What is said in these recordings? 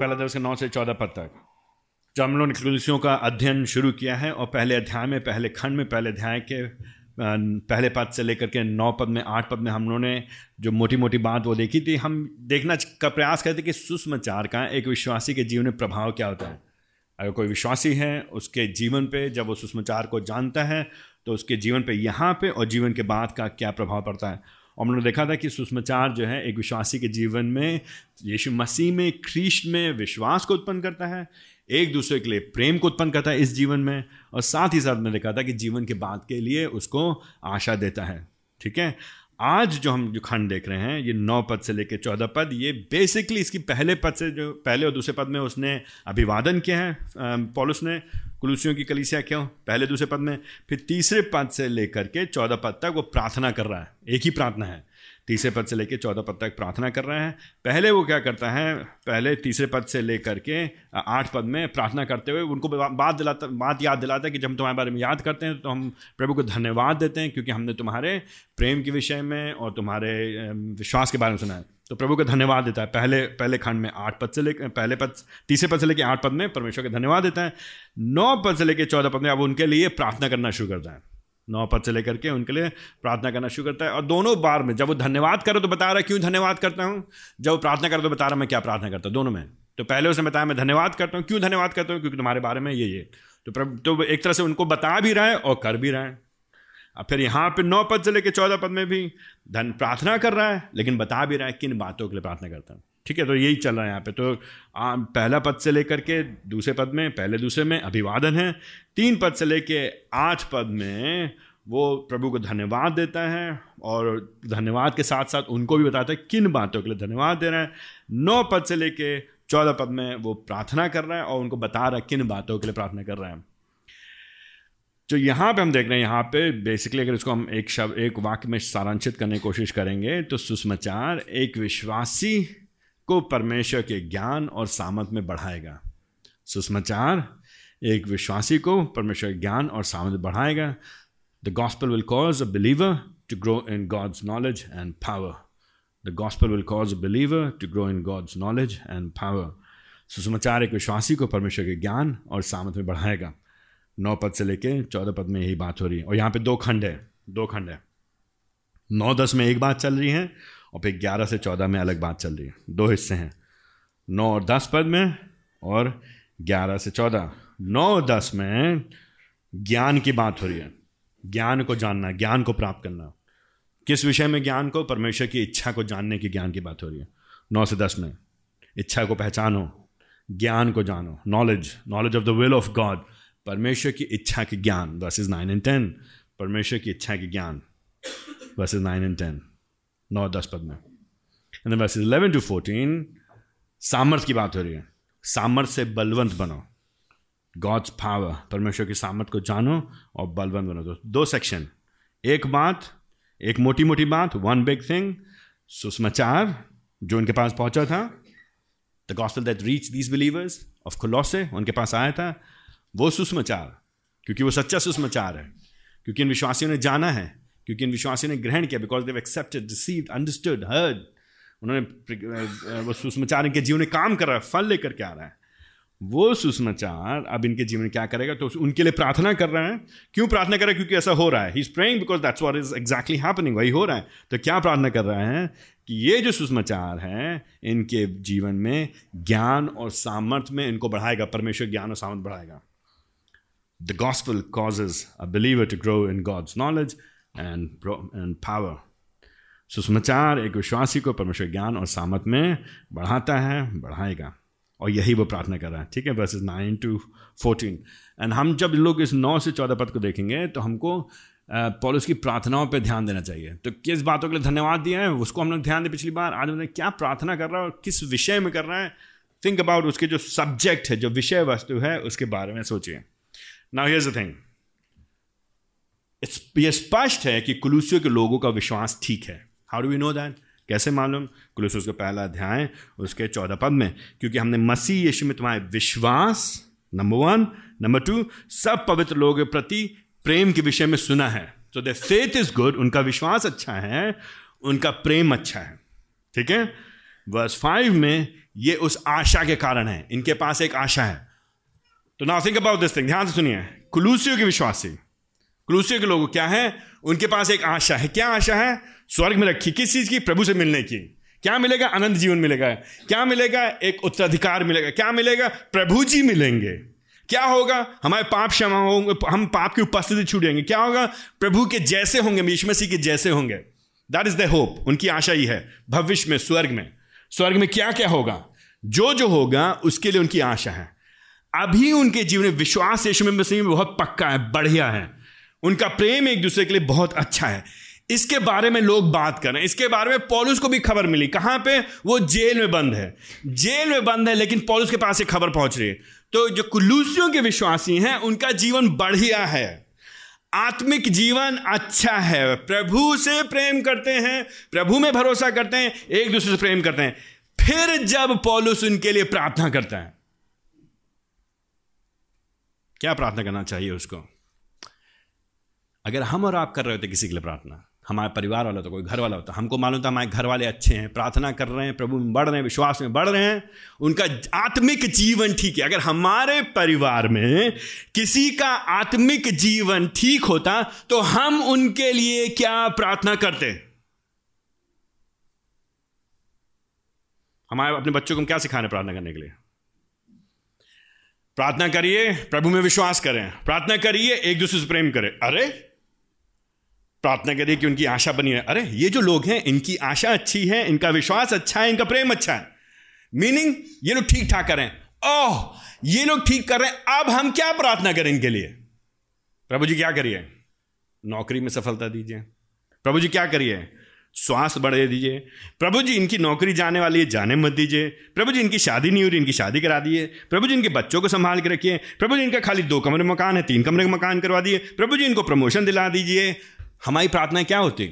पहला दस नौ से चौदह पद तक। जब हम लोग कुलसियों का अध्ययन शुरू किया है और पहले अध्याय में, पहले खंड में, पहले अध्याय के पहले पद से लेकर के नौ पद में, आठ पद में हम लोगों ने जो मोटी मोटी बात वो देखी थी, हम देखना का प्रयास करते कि सुषमाचार का एक विश्वासी के जीवन में प्रभाव क्या होता है। अगर कोई विश्वासी है, उसके जीवन पे जब वो सुषमाचार को जानता है तो उसके जीवन पे यहाँ पे और जीवन के बाद का क्या प्रभाव पड़ता है। और हमने देखा था कि सुषमाचार जो है, एक विश्वासी के जीवन में, यीशु मसीह में, ख्रीष्ट में विश्वास को उत्पन्न करता है, एक दूसरे के लिए प्रेम को उत्पन्न करता है इस जीवन में, और साथ ही साथ मैंने देखा था कि जीवन के बाद के लिए उसको आशा देता है। ठीक है? आज जो हम जो खंड देख रहे हैं, ये नौ पद से लेकर चौदह पद, ये बेसिकली इसकी पहले पद से जो, पहले और दूसरे पद में उसने अभिवादन किया है पॉलिस ने। कुलूसियों की कलीसिया क्यों? पहले दूसरे पद में। फिर तीसरे पद से लेकर के चौदह पद तक वो प्रार्थना कर रहा है। एक ही प्रार्थना है। तीसरे पद से लेकर चौदह पद तक प्रार्थना कर रहे हैं। पहले वो क्या करता है? पहले तीसरे पद से लेकर के आठ पद में प्रार्थना करते हुए उनको बात दिलाता, बात याद दिलाता है कि जब हम तुम्हारे बारे में याद करते हैं तो हम प्रभु को धन्यवाद देते हैं क्योंकि हमने तुम्हारे प्रेम के विषय में और तुम्हारे विश्वास के बारे में सुना है। तो प्रभु को धन्यवाद देता है। पहले पहले खंड में आठ पद से लेकर पहले पद, तीसरे पद से लेकर आठ पद में परमेश्वर का धन्यवाद देता है। नौ पद से लेकर चौदह पद में अब उनके लिए प्रार्थना करना शुरू करता है। नौ पद से लेकर के उनके लिए प्रार्थना करना शुरू करता है। और दोनों बार में जब वो धन्यवाद करो तो बता रहा है, क्यों धन्यवाद करता हूँ? जब वो प्रार्थना करो तो बता रहा मैं क्या प्रार्थना करता हूँ? दोनों में। तो पहले उसने बताया, मैं धन्यवाद करता हूँ। क्यों धन्यवाद करता हूँ? क्योंकि तुम्हारे बारे में ये ये। तो प्रभु तो एक तरह से उनको बता भी रहा है और कर भी रहा है। अब फिर यहाँ पे नौ पद से लेकर चौदह पद में भी धन प्रार्थना कर रहा है, लेकिन बता भी रहा है किन बातों के लिए प्रार्थना करता हूँ। ठीक है तो यही चल रहा है यहाँ पे। तो आ, पहला पद से लेकर के दूसरे पद में पहले दूसरे में अभिवादन है। तीन पद से लेके आठ पद में वो प्रभु को धन्यवाद देता है और धन्यवाद के साथ साथ उनको भी बताता है किन बातों के लिए धन्यवाद दे रहा है। नौ पद से लेके चौदह पद में वो प्रार्थना कर रहा है और उनको बता रहा है किन बातों के लिए प्रार्थना कर रहा है। जो यहाँ पे हम देख रहे हैं यहाँ पे बेसिकली अगर इसको हम एक शब्द एक वाक्य में सारांशित करने की कोशिश करेंगे तो सुषमाचार एक विश्वासी को परमेश्वर के ज्ञान और सामत में बढ़ाएगा। सुषमाचार, एक विश्वासी को परमेश्वर के ज्ञान और सामत बढ़ाएगा। The gospel will cause a believer to grow in God's knowledge and power the gospel will cause a believer to grow in God's knowledge and power सुषमाचार, एक विश्वासी को परमेश्वर के ज्ञान और सामत में बढ़ाएगा। नौ पद से लेके चौदह पद में यही बात हो रही है। और यहाँ पे दो खंड है, दो खंड है। नौ दस में एक बात चल रही है और फिर ग्यारह से चौदह में अलग बात चल रही है। दो हिस्से हैं। नौ और दस पद में और ग्यारह से चौदह। नौ और दस में ज्ञान की बात हो रही है। ज्ञान को जानना, ज्ञान को प्राप्त करना। किस विषय में ज्ञान को? परमेश्वर की इच्छा को जानने की ज्ञान की बात हो रही है। नौ से दस में इच्छा को पहचानो, ज्ञान को जानो। Knowledge knowledge of the will of God परमेश्वर की इच्छा के ज्ञान वर्सेज नाइन एंड टेन परमेश्वर की इच्छा के ज्ञान वर्सेज नाइन एंड टेन नौ, दस पद में एंड इलेवन टू फोर्टीन सामर्थ्य की बात हो रही है। सामर्थ से बलवंत बनो। गॉड्स पावर परमेश्वर की सामर्थ को जानो और बलवंत बनो। दो दो सेक्शन एक बात, एक मोटी मोटी बात वन बिग थिंग सुषमाचार, जो उनके पास पहुँचा था। The gospel that reach these believers of खुलौसे उनके पास आया था, वो सुषमाचार, क्योंकि वो सच्चा सुषमाचार है। क्योंकि इन विश्वासियों ने जाना है। क्योंकि इन विश्वासियों ने ग्रहण किया because they accepted received understood heard उन्होंने वो सुषमाचार इनके जीवन में काम कर रहा है, फल लेकर के आ रहा है। वो सुषमाचार अब इनके जीवन में क्या करेगा तो उनके लिए प्रार्थना कर रहे हैं। क्यों प्रार्थना कर रहे हैं? क्योंकि ऐसा हो रहा है। He is praying because that's what is exactly happening वही हो रहा है। तो क्या प्रार्थना कर रहे हैं? कि ये जो सुषमाचार है, इनके जीवन में ज्ञान और सामर्थ्य में इनको बढ़ाएगा, परमेश्वर ज्ञान और सामर्थ्य बढ़ाएगा। The gospel causes a believer to grow in God's knowledge and, and power. सुसमाचार एक विश्वासी को परमेश्वर ज्ञान और सामत में बढ़ाता है बढ़ाएगा। और यही वो प्रार्थना कर रहा है। ठीक है verses nine to fourteen and हम जब लोग इस नौ से चौदह पद को देखेंगे तो हमको पॉलिस की प्रार्थनाओं पर ध्यान देना चाहिए। तो किस बातों के लिए धन्यवाद दिया है? उसको हम लोग ध्यान दें पिछली बार। आज हमने क्या प्रार्थना कर रहा है और किस विषय में कर रहा है? थिंक अबाउट उसके जो सब्जेक्ट है जो विषय वस्तु है उसके बारे में सोचिए। नाउ हियर्स द थिंग ये स्पष्ट है कि कुलूसियों के लोगों का विश्वास ठीक है। How do we know that कैसे मालूम? कुलूसियों का पहला अध्याय, उसके चौदह पद में, क्योंकि हमने मसीह यीशु में तुम्हारे विश्वास नंबर वन नंबर टू सब पवित्र लोगों के प्रति प्रेम के विषय में सुना है। तो द फेथ इज़ गुड उनका विश्वास अच्छा है, उनका प्रेम अच्छा है। ठीक है? वर्स फाइव में ये उस आशा के कारण है। इनके पास एक आशा है। तो now think about this thing ध्यान से सुनिए। कुलूसियों के विश्वासी। कुलूसियों के लोग, क्या है? उनके पास एक आशा है। क्या आशा है? स्वर्ग में रखी। किस चीज़ की? प्रभु से मिलने की। क्या मिलेगा? आनंद जीवन मिलेगा। क्या मिलेगा? एक उत्तराधिकार मिलेगा। क्या मिलेगा? प्रभु जी मिलेंगे। क्या होगा? हमारे पाप क्षमा होंगे। हम पाप की उपस्थिति छूट जाएँगे। क्या होगा? प्रभु के जैसे होंगे यीशु मसीह के जैसे होंगे। दैट इज़ द होप उनकी आशा ही है। भविष्य में, स्वर्ग में। स्वर्ग में क्या क्या होगा? जो जो होगा, उसके लिए उनकी आशा है। अभी उनके जीवन में विश्वास यीशु मसीह में बहुत पक्का है, बढ़िया है। उनका प्रेम एक दूसरे के लिए बहुत अच्छा है। इसके बारे में लोग बात कर रहे हैं। इसके बारे में पॉलुस को भी खबर मिली। कहाँ पे? वो जेल में बंद है। जेल में बंद है, लेकिन पॉलुस के पास एक खबर पहुँच रही है। तो जो कुलूसियों के विश्वासी हैं, उनका जीवन बढ़िया है। आत्मिक जीवन अच्छा है। प्रभु से प्रेम करते हैं, प्रभु में भरोसा करते हैं, एक दूसरे से प्रेम करते हैं। फिर जब पॉलुस उनके लिए प्रार्थना करता है, क्या प्रार्थना करना चाहिए उसको? अगर हम और आप कर रहे होते किसी के लिए प्रार्थना, हमारे परिवार वाला होता, कोई घर वाला होता, हमको मालूम था हमारे घर वाले अच्छे हैं, प्रार्थना कर रहे हैं, प्रभु में बढ़ रहे हैं, विश्वास में बढ़ रहे हैं, उनका आत्मिक जीवन ठीक है। अगर हमारे परिवार में किसी का आत्मिक जीवन ठीक होता तो हम उनके लिए क्या प्रार्थना करते? हमारे, अपने बच्चों को हम क्या सिखाने प्रार्थना करने के लिए? प्रार्थना करिए, प्रभु में विश्वास करें। प्रार्थना करिए, एक दूसरे से प्रेम करें। अरे प्रार्थना करिए कि उनकी आशा बनी है अरे, ये जो लोग हैं, इनकी आशा अच्छी है, इनका विश्वास अच्छा है, इनका प्रेम अच्छा है। मीनिंग ये लोग ठीक ठाक करें ओह, ये लोग ठीक कर रहे हैं। अब हम क्या प्रार्थना करें इनके लिए? प्रभु जी, क्या करिए? नौकरी में सफलता दीजिए। प्रभु जी, क्या करिए? स्वास्थ्य बढ़े दीजिए। प्रभु जी, इनकी नौकरी जाने वाली है, जाने मत दीजिए। प्रभु जी, इनकी शादी नहीं हो रही, इनकी शादी करा दिए। प्रभु जी, इनके बच्चों को संभाल के रखिए। प्रभु जी, इनका खाली दो कमरे मकान है, तीन कमरे का मकान करवा दिए। प्रभु जी, इनको प्रमोशन दिला दीजिए। हमारी प्रार्थना क्या होती?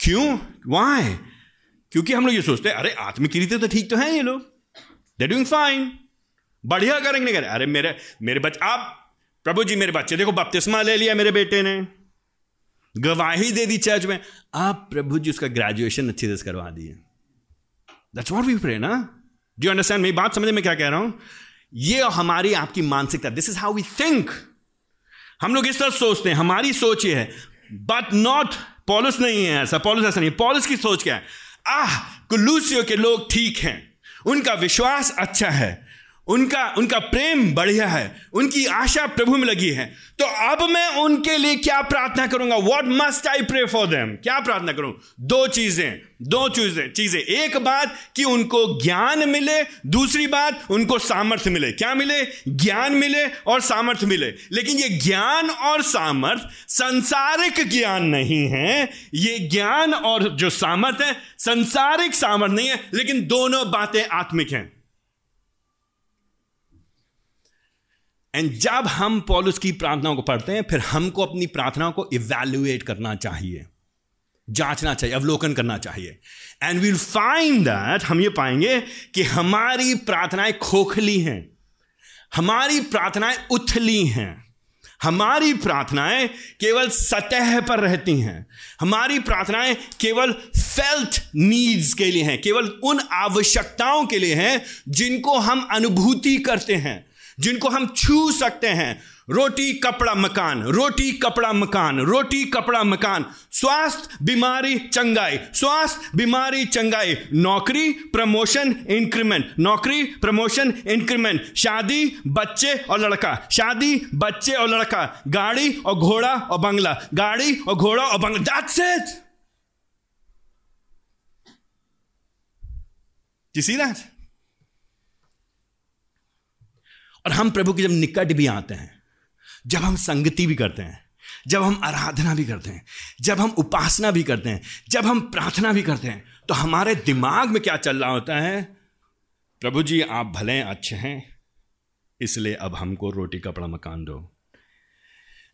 क्यों? वाई क्योंकि हम लोग ये सोचते हैं, अरे आत्मिक रीति तो ठीक तो है ये लोग। दे डूइंग फाइन बढ़िया करेंगे करे अरे, मेरे मेरे बच्चे आप, प्रभु जी, मेरे बच्चे, देखो बपतिस्मा ले लिया मेरे बेटे ने। गवाही दे दी चर्च में। आप प्रभु जी, उसका ग्रेजुएशन अच्छे से करवा दिए। दैट्स व्हाट वी प्रे ना? डू अंडरस्टैंड मेरी बात समझे मैं क्या कह रहा हूँ? ये हमारी आपकी मानसिकता। This is how we think हम लोग इस तरह सोचते हैं, हमारी सोच ये है बट नॉट पॉलिस नहीं है ऐसा, पॉलिस ऐसा नहीं पॉलिस की सोच क्या है? आह कुलूसियों के लोग ठीक हैं, उनका विश्वास अच्छा है उनका उनका प्रेम बढ़िया है, उनकी आशा प्रभु में लगी है। तो अब मैं उनके लिए क्या प्रार्थना करूँगा? What must I pray for them क्या प्रार्थना करूँ? दो चीज़ें दो चीज़ें चीज़ें। एक बात कि उनको ज्ञान मिले, दूसरी बात उनको सामर्थ्य मिले। क्या मिले? ज्ञान मिले और सामर्थ्य मिले। लेकिन ये ज्ञान और सामर्थ्य संसारिक ज्ञान नहीं है। ये ज्ञान और जो सामर्थ्य है, संसारिक सामर्थ्य नहीं है, लेकिन दोनों बातें आत्मिक हैं। एंड जब हम पॉलिस की प्रार्थनाओं को पढ़ते हैं, फिर हमको अपनी प्रार्थनाओं को इवेल्युएट करना चाहिए। जांचना चाहिए, अवलोकन करना चाहिए। एंड वील फाइंड दैट हम ये पाएँगे कि हमारी प्रार्थनाएँ खोखली हैं। हमारी प्रार्थनाएँ उथली हैं। हमारी प्रार्थनाएँ केवल सतह पर रहती हैं। हमारी प्रार्थनाएँ केवल फेल्थ नीड्स के लिए हैं, केवल उन आवश्यकताओं के लिए हैं जिनको हम अनुभूति करते हैं। जिनको हम छू सकते हैं। रोटी, कपड़ा, मकान। रोटी, कपड़ा, मकान। रोटी, कपड़ा, मकान। स्वास्थ्य, बीमारी, चंगाई। स्वास्थ्य, बीमारी, चंगाई। नौकरी, प्रमोशन इंक्रीमेंट नौकरी, प्रमोशन इंक्रीमेंट शादी, बच्चे और लड़का। शादी, बच्चे और लड़का। गाड़ी और घोड़ा और बंगला। गाड़ी और घोड़ा और बंगला। That's it? और हम प्रभु के जब निकट भी आते हैं, जब हम संगति भी करते हैं, जब हम आराधना भी करते हैं, जब हम उपासना भी करते हैं, जब हम प्रार्थना भी करते हैं तो हमारे दिमाग में क्या चल रहा होता है? प्रभु जी, आप भले अच्छे हैं, इसलिए अब हमको रोटी कपड़ा मकान दो।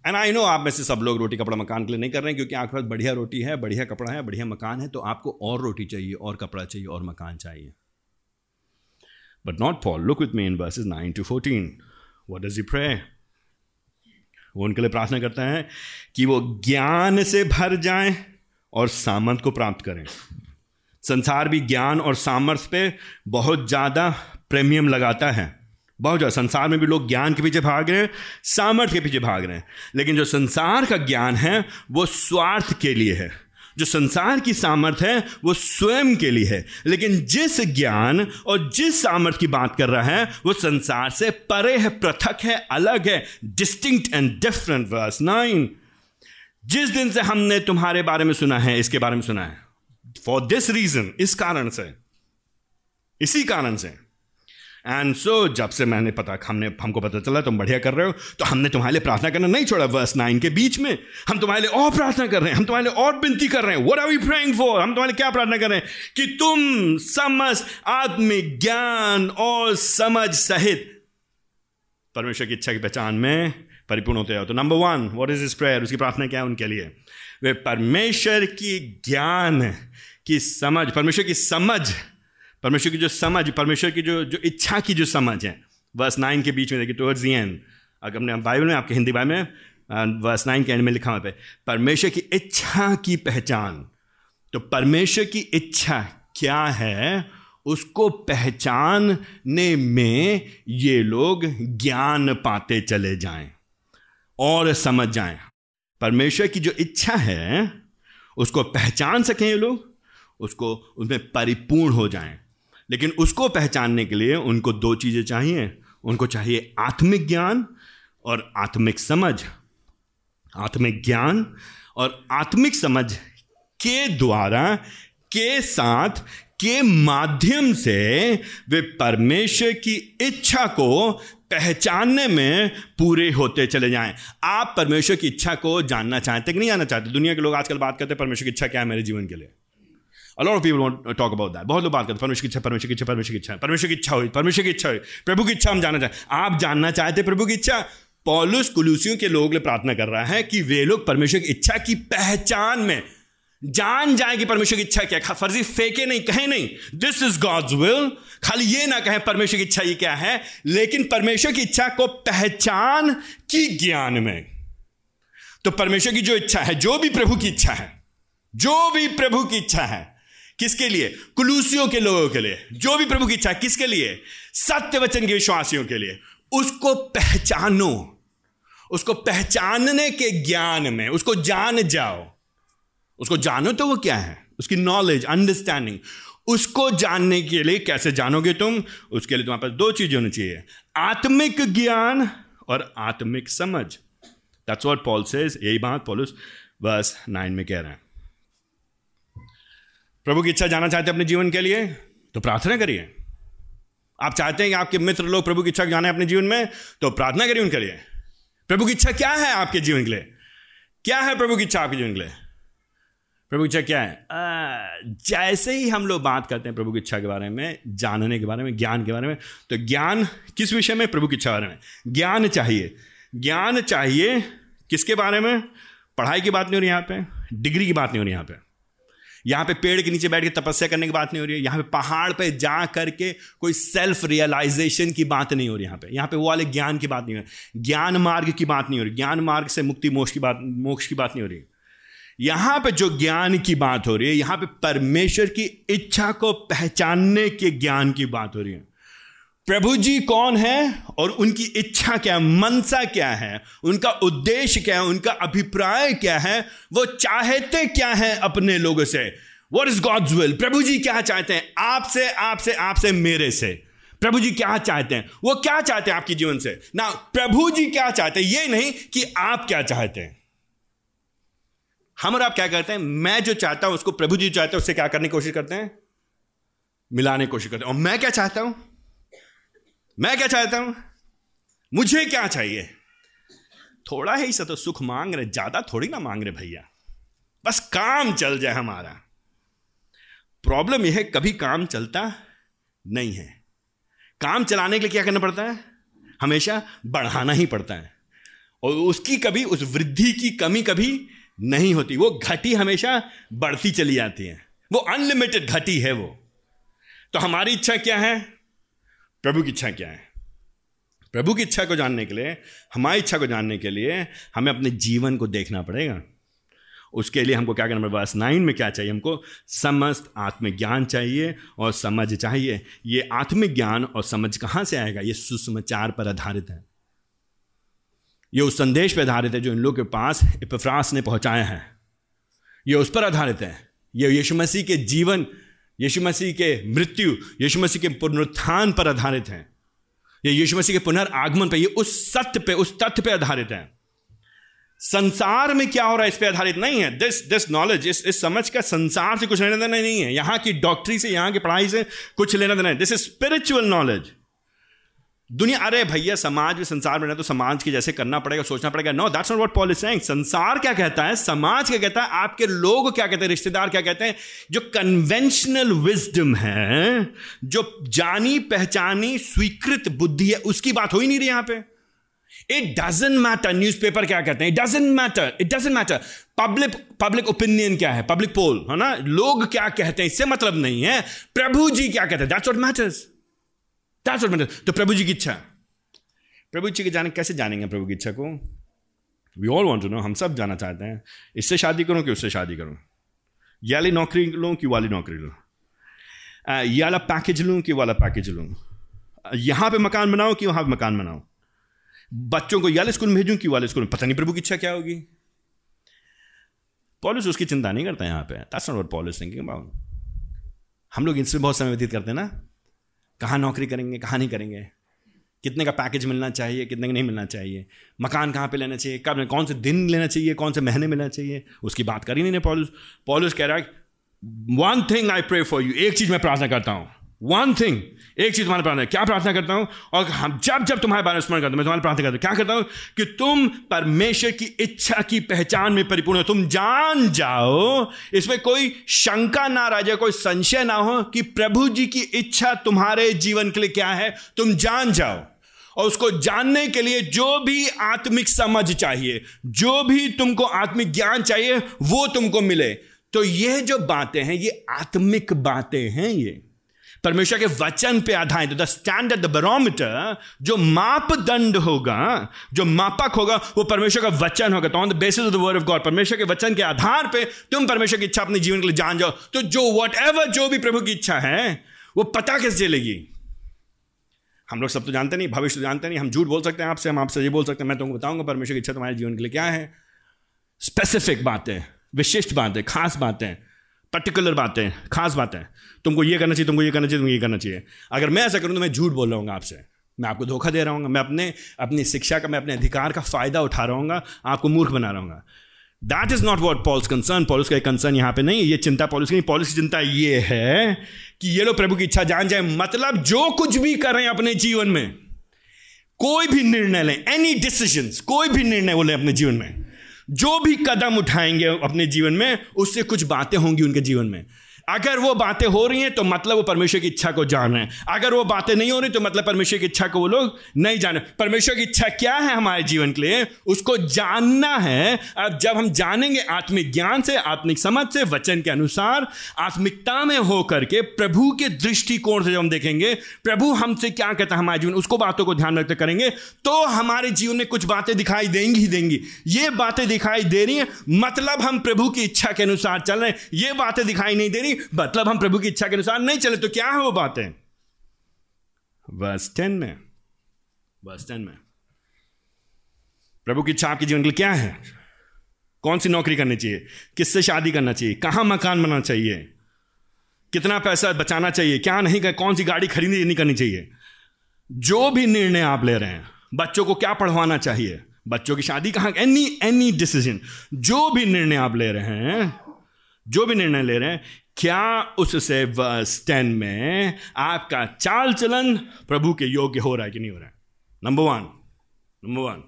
एंड आई नो आप में से सब लोग रोटी कपड़ा मकान के लिए नहीं कर रहे हैं, क्योंकि आपके पास बढ़िया रोटी है, बढ़िया कपड़ा है, बढ़िया मकान है तो आपको और रोटी चाहिए, और कपड़ा चाहिए, और मकान चाहिए। But not Paul. Look with me in verses 9 to 14. What does he pray? वो उनके लिए प्रार्थना करता है कि वो ज्ञान से भर जाएँ और सामर्थ को प्राप्त करें संसार भी ज्ञान और सामर्थ्य पे बहुत ज़्यादा प्रीमियम लगाता है बहुत ज़्यादा संसार में भी लोग ज्ञान के पीछे भाग रहे हैं सामर्थ्य के पीछे भाग रहे हैं लेकिन जो संसार का ज्ञान है, वो स्वार्थ के लिए है जो संसार की सामर्थ्य है, वो स्वयं के लिए है। लेकिन जिस ज्ञान और जिस सामर्थ्य की बात कर रहा है, वो संसार से परे है, पृथक है, अलग है distinct and different verse nine जिस दिन से हमने तुम्हारे बारे में सुना है, इसके बारे में सुना है। फॉर दिस रीजन इस कारण से, इसी कारण से। एंड सो जब से मैंने पता, हमने, हमको पता चला, तुम बढ़िया कर रहे हो तो हमने तुम्हारे लिए प्रार्थना करना नहीं छोड़ा वर्स नाइन के बीच में। हम तुम्हारे लिए और प्रार्थना कर रहे हैं, हम तुम्हारे लिए और विनती कर रहे हैं। What are we praying for हम तुम्हारे क्या प्रार्थना कर रहे हैं? कि तुम समझ आत्मिक ज्ञान और समझ सहित, परमेश्वर की इच्छा की पहचान में परिपूर्ण होते हो तो number one what is his prayer उसकी प्रार्थना क्या है उनके लिए? वे परमेश्वर की ज्ञान, की समझ, परमेश्वर की समझ परमेश्वर की जो समझ, परमेश्वर की जो जो इच्छा की जो समझ है वर्स नाइन के बीच में देखिए टुवर्ड्स दी एंड अगर हमने बाइबल में, आपके हिंदी बाइबल में वर्स नाइन के एंड में लिखा हुआ पे परमेश्वर की इच्छा की पहचान। तो परमेश्वर की इच्छा क्या है? उसको पहचानने में ये लोग ज्ञान पाते चले जाएँ और समझ जाएँ। परमेश्वर की जो इच्छा है, उसको पहचान सकें ये लोग, उसको उसमें परिपूर्ण हो जाएँ। लेकिन उसको पहचानने के लिए उनको दो चीज़ें चाहिए। उनको चाहिए आत्मिक ज्ञान और आत्मिक समझ। आत्मिक ज्ञान और आत्मिक समझ के द्वारा, के साथ, के माध्यम से वे परमेश्वर की इच्छा को पहचानने में पूरे होते चले जाएँ। आप परमेश्वर की इच्छा को जानना चाहते कि नहीं जानना चाहते? दुनिया के लोग आजकल बात करते हैं, परमेश्वर की इच्छा क्या है मेरे जीवन के लिए? A lot of people want talk about that बहुत लोग बात करते परमेश्वर की इच्छा, परमेश्वर की इच्छा, परमेश्वर की इच्छा, परमेश्वर की इच्छा हुई, परमेश्वर की इच्छा हुई, प्रभु की इच्छा हम जानना चाहते आप जानना चाहते प्रभु की इच्छा? पॉलुस कुलूसियों के लोग प्रार्थना कर रहा है कि वे लोग परमेश्वर की इच्छा की पहचान में जान जाए कि परमेश्वर की इच्छा क्या फर्जी फेंके नहीं, कहे नहीं। दिस इज़ गॉड्स विल खाली ये ना कहें परमेश्वर की इच्छा ये क्या है, लेकिन परमेश्वर की इच्छा को पहचान की ज्ञान में। तो परमेश्वर की जो इच्छा है, जो भी प्रभु की इच्छा है, जो भी प्रभु की इच्छा है किसके लिए? कुलूसियों के लोगों के लिए। जो भी प्रभु की इच्छा किसके लिए? सत्य वचन के विश्वासियों के लिए। उसको पहचानो। उसको पहचानने के ज्ञान में। उसको जान जाओ। उसको जानो तो वो क्या है? उसकी नॉलेज अंडरस्टैंडिंग उसको जानने के लिए कैसे जानोगे तुम? उसके लिए तुम्हारे पास दो चीज़ें होनी चाहिए। आत्मिक ज्ञान और आत्मिक समझ। दैट्स व्हाट पॉल सेज यही बात पॉलुस बस नाइन में कह रहे हैं। प्रभु की इच्छा जाना चाहते हैं अपने जीवन के लिए तो प्रार्थना करिए। आप चाहते हैं कि आपके मित्र लोग प्रभु की इच्छा जाने अपने जीवन में तो प्रार्थना करिए उनके लिए। प्रभु की इच्छा क्या है आपके जीवन के लिए? क्या है प्रभु की इच्छा आपके जीवन के लिए? प्रभु की इच्छा क्या है? आ, जैसे ही हम लोग बात करते हैं प्रभु की इच्छा के बारे में जानने के बारे में ज्ञान के बारे में तो ज्ञान किस विषय में? प्रभु की इच्छा के बारे में। ज्ञान चाहिए। ज्ञान चाहिए किसके बारे में? पढ़ाई की बात नहीं हो रही यहाँ पे डिग्री की बात नहीं हो रही यहाँ पे। यहाँ पे पेड़ के नीचे बैठ के तपस्या करने की बात नहीं हो रही है। यहाँ पे पहाड़ पे जा करके कोई सेल्फ रियलाइजेशन की बात नहीं हो रही यहाँ पे। यहाँ पे वो वाले ज्ञान की बात नहीं हो रही। ज्ञान मार्ग की बात नहीं हो रही। ज्ञान मार्ग से मुक्ति, मोक्ष की बात, मोक्ष की बात नहीं हो रही। यहाँ पे जो ज्ञान की बात हो रही है, यहाँ पे परमेश्वर की इच्छा को पहचानने के ज्ञान की बात हो रही है। प्रभु जी कौन है और उनकी इच्छा क्या है, मनसा क्या है, उनका उद्देश्य क्या है, उनका अभिप्राय क्या है, वो चाहते क्या है अपने लोगों से? वॉट इज़ गॉड्स विल प्रभु जी क्या चाहते हैं? आपसे आपसे आपसे, मेरे से। प्रभु जी क्या चाहते हैं? वो क्या चाहते हैं आपके जीवन से? ना प्रभु जी क्या चाहते हैं? ये नहीं कि आप क्या चाहते हैं। हम और आप क्या करते हैं? मैं जो चाहता हूँ, उसको प्रभु जी चाहते हैं, उससे क्या करने की कोशिश करते हैं? मिलाने की कोशिश करते हैं। और मैं क्या चाहता हूँ? मैं क्या चाहता हूँ? मुझे क्या चाहिए? थोड़ा ही सा तो सुख मांग रहे, ज़्यादा थोड़ी ना मांग रहे भैया। बस काम चल जाए हमारा। प्रॉब्लम यह है, कभी काम चलता नहीं है। काम चलाने के लिए क्या करना पड़ता है? हमेशा बढ़ाना ही पड़ता है। और उसकी कभी, उस वृद्धि की कमी कभी नहीं होती। वो घटी हमेशा बढ़ती चली जाती है। वो अनलिमिटेड घटी है वो। तो हमारी इच्छा क्या है? प्रभु की इच्छा क्या है? प्रभु की इच्छा को जानने के लिए, हमारी इच्छा को जानने के लिए हमें अपने जीवन को देखना पड़ेगा। उसके लिए हमको क्या करना वर्स नाइन में क्या चाहिए हमको? समस्त आत्मज्ञान चाहिए और समझ चाहिए। ये आत्मज्ञान और समझ कहाँ से आएगा? ये सुसमाचार पर आधारित है। ये उस संदेश पर आधारित है जो इन लोगों के पास इपफ्रास ने पहुँचाया है। ये उस पर आधारित है। ये यीशु मसीह के जीवन यीशु मसीह के मृत्यु, यीशु मसीह के पुनरुत्थान पर आधारित हैं। ये यीशु मसीह के पुनर्गमन पर, ये उस सत्य पे, उस तथ्य पे आधारित हैं। संसार में क्या हो रहा है, इस पे आधारित नहीं है। दिस दिस नॉलेज इस इस समझ का संसार से कुछ लेना देना नहीं है। यहाँ की डॉक्टरी से, यहाँ की पढ़ाई से कुछ लेना देना है दिस इज़ स्पिरिचुअल नॉलेज दुनिया, अरे भैया, समाज में संसार में ना तो समाज के जैसे करना पड़ेगा, सोचना पड़ेगा। No that's not what Paul is saying संसार क्या कहता है? समाज क्या कहता है? आपके लोग क्या कहते हैं? रिश्तेदार क्या कहते हैं? जो कन्वेंशनल विजडम है, जो जानी, पहचानी, स्वीकृत बुद्धि है, उसकी बात हो ही नहीं रही यहाँ पे। It doesn't matter newspaper क्या कहते हैं? It doesn't matter it doesn't matter public public opinion क्या है? पब्लिक पोल है ना? लोग क्या कहते हैं? इससे मतलब नहीं है। प्रभु जी क्या कहते हैं? That's what matters that's what matters तो प्रभु जी की इच्छा। प्रभु जी के जाने, कैसे जानेंगे प्रभु की इच्छा को? We all want to know हम सब जाना चाहते हैं। इससे शादी करूँ कि उससे शादी करूँ? ये वाली नौकरी लूँ कि वाली नौकरी लूँ? ये वाला पैकेज लूँ कि वाला पैकेज लूँ? यहाँ पे मकान बनाओ कि वहाँ पे मकान बनाओ? बच्चों को वाले स्कूल में भेजूं कि वाले स्कूल में? पता नहीं प्रभु की इच्छा क्या होगी। पॉलिस उसकी चिंता नहीं करता यहाँ पे। That's not Paul is thinking about हम लोग इनसे बहुत समय व्यतीत करते हैं ना? कहाँ नौकरी करेंगे, कहाँ नहीं करेंगे? कितने का पैकेज मिलना चाहिए, कितने का नहीं मिलना चाहिए? मकान कहाँ पे लेना चाहिए? कब, कौन से दिन लेना चाहिए, कौन से महीने मिलना चाहिए? उसकी बात कर ही नहीं पॉलिस। पॉलिस कह रहा है one thing I pray for you एक चीज़ मैं प्रार्थना करता हूँ। वन थिंग एक चीज़ तुम्हारे प्रार्थना क्या प्रार्थना करता हूँ? और हम जब जब तुम्हारे बारे में स्मरण करता हूँ, मैं तुम्हारी प्रार्थना करता हूँ। क्या करता हूँ? कि तुम परमेश्वर की इच्छा की पहचान में परिपूर्ण हो। तुम जान जाओ, इसमें कोई शंका ना रह जाए, कोई संशय ना हो कि प्रभु जी की इच्छा तुम्हारे जीवन के लिए क्या है। तुम जान जाओ। और उसको जानने के लिए जो भी आत्मिक समझ चाहिए, जो भी तुमको आत्मिक ज्ञान चाहिए, वो तुमको मिले। तो ये जो बातें हैं, ये आत्मिक बातें हैं ये। परमेश्वर के वचन पे आधारित द स्टैंडर्ड द बरोमीटर जो मापदंड होगा, जो मापक होगा, वो परमेश्वर का वचन होगा। तो on the basis of the word of God परमेश्वर के वचन के आधार पे तुम परमेश्वर की इच्छा अपने जीवन के लिए जान जाओ। तो जो वट एवर जो भी प्रभु की इच्छा है, वो पता कैसे चलेगी हम लोग सब तो जानते नहीं, भविष्य तो जानते नहीं, हम झूठ बोल सकते हैं आपसे, हम आपसे ये बोल सकते हैं, मैं तुमको बताऊँगा, परमेश्वर की इच्छा तुम्हारे जीवन के लिए क्या है? स्पेसिफिक बातें, विशिष्ट बातें, खास बातें। पर्टिकुलर बातें, खास बातें। तुमको ये करना चाहिए, तुमको ये करना चाहिए, तुमको ये करना चाहिए। अगर मैं ऐसा करूँ तो मैं झूठ बोल रहा हूँ आपसे। मैं आपको धोखा दे रहा हूँ मैं अपने, अपनी शिक्षा का, मैं अपने अधिकार का फ़ायदा उठा रहा हूँ आपको मूर्ख बना रहा हूँ that is not what Paul's concern polish का कंसर्न यहाँ पे नहीं, ये चिंता पॉलिस की पॉलिस की चिंता ये है कि ये लोग प्रभु की इच्छा जान जाए मतलब जो कुछ भी करें अपने जीवन में, कोई भी निर्णय लें एनी डिसीज़न कोई भी निर्णय वो लें अपने जीवन में। जो भी कदम उठाएँगे अपने जीवन में उससे कुछ बातें होंगी उनके जीवन में। अगर वो बातें हो रही हैं तो मतलब वो परमेश्वर की इच्छा को जान रहे हैं। अगर वो बातें नहीं हो रही तो मतलब परमेश्वर की इच्छा को वो लोग नहीं जान रहे परमेश्वर की इच्छा क्या है हमारे जीवन के लिए? उसको जानना है। अब जब हम जानेंगे आत्मिक ज्ञान से, आत्मिक समझ से, वचन के अनुसार, आत्मिकता में होकर के प्रभु के दृष्टिकोण से जब हम देखेंगे, प्रभु हमसे क्या कहता है हमारे जीवन? उसको बातों को ध्यान रखते करेंगे तो हमारे जीवन में कुछ बातें दिखाई देंगी ही देंगी। ये बातें दिखाई दे रही हैं मतलब हम प्रभु की इच्छा के अनुसार चल रहे हैं। ये बातें दिखाई नहीं दे रही मतलब हम प्रभु की इच्छा के अनुसार नहीं चले तो क्या है वो बातें? वर्स टेन में वर्स टेन में। प्रभु की इच्छा आपके जीवन के लिए क्या है? कौन सी नौकरी करनी चाहिए? किससे शादी करना चाहिए? कहाँ मकान बनाना चाहिए? कितना पैसा बचाना चाहिए? क्या नहीं कर, कौन सी गाड़ी खरीदनी नहीं करनी चाहिए? जो भी निर्णय आप ले रहे हैं, बच्चों को क्या पढ़वाना चाहिए? बच्चों की शादी कहाँ? एनी एनी डिसीज़न जो भी निर्णय आप ले रहे हैं, जो भी निर्णय ले रहे हैं क्या उससे वर्स में आपका चाल चलन प्रभु के योग्य हो रहा है कि नहीं हो रहा है? नंबर वन नंबर वन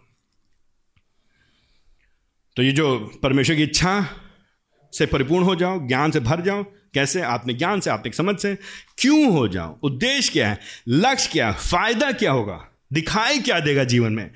तो ये जो परमेश्वर की इच्छा से परिपूर्ण हो जाओ, ज्ञान से भर जाओ, कैसे? आत्मिक ज्ञान से आत्मिक समझ से। क्यों हो जाओ? उद्देश्य क्या है? लक्ष्य क्या फ़ायदा क्या होगा? दिखाई क्या देगा जीवन में?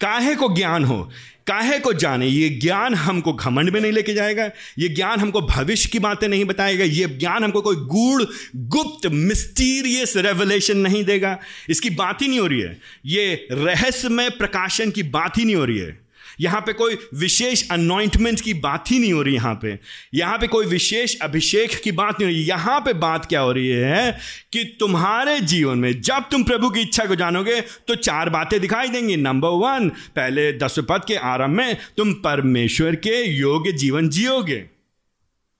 काहे को ज्ञान हो? काहे को जाने? ये ज्ञान हमको घमंड में नहीं लेके जाएगा। ये ज्ञान हमको भविष्य की बातें नहीं बताएगा। ये ज्ञान हमको कोई गूढ़, गुप्त मिस्टीरियस रेवलेशन नहीं देगा। इसकी बात ही नहीं हो रही है। ये रहस्यमय प्रकाशन की बात ही नहीं हो रही है। यहाँ पे कोई विशेष अनॉइंटमेंट की बात ही नहीं हो रही यहाँ पे। यहाँ पे कोई विशेष अभिषेक की बात नहीं हो रही। यहाँ पे बात क्या हो रही है कि तुम्हारे जीवन में जब तुम प्रभु की इच्छा को जानोगे तो चार बातें दिखाई देंगी। नंबर वन पहले दस पद के आरंभ में तुम परमेश्वर के योग्य जीवन जियोगे।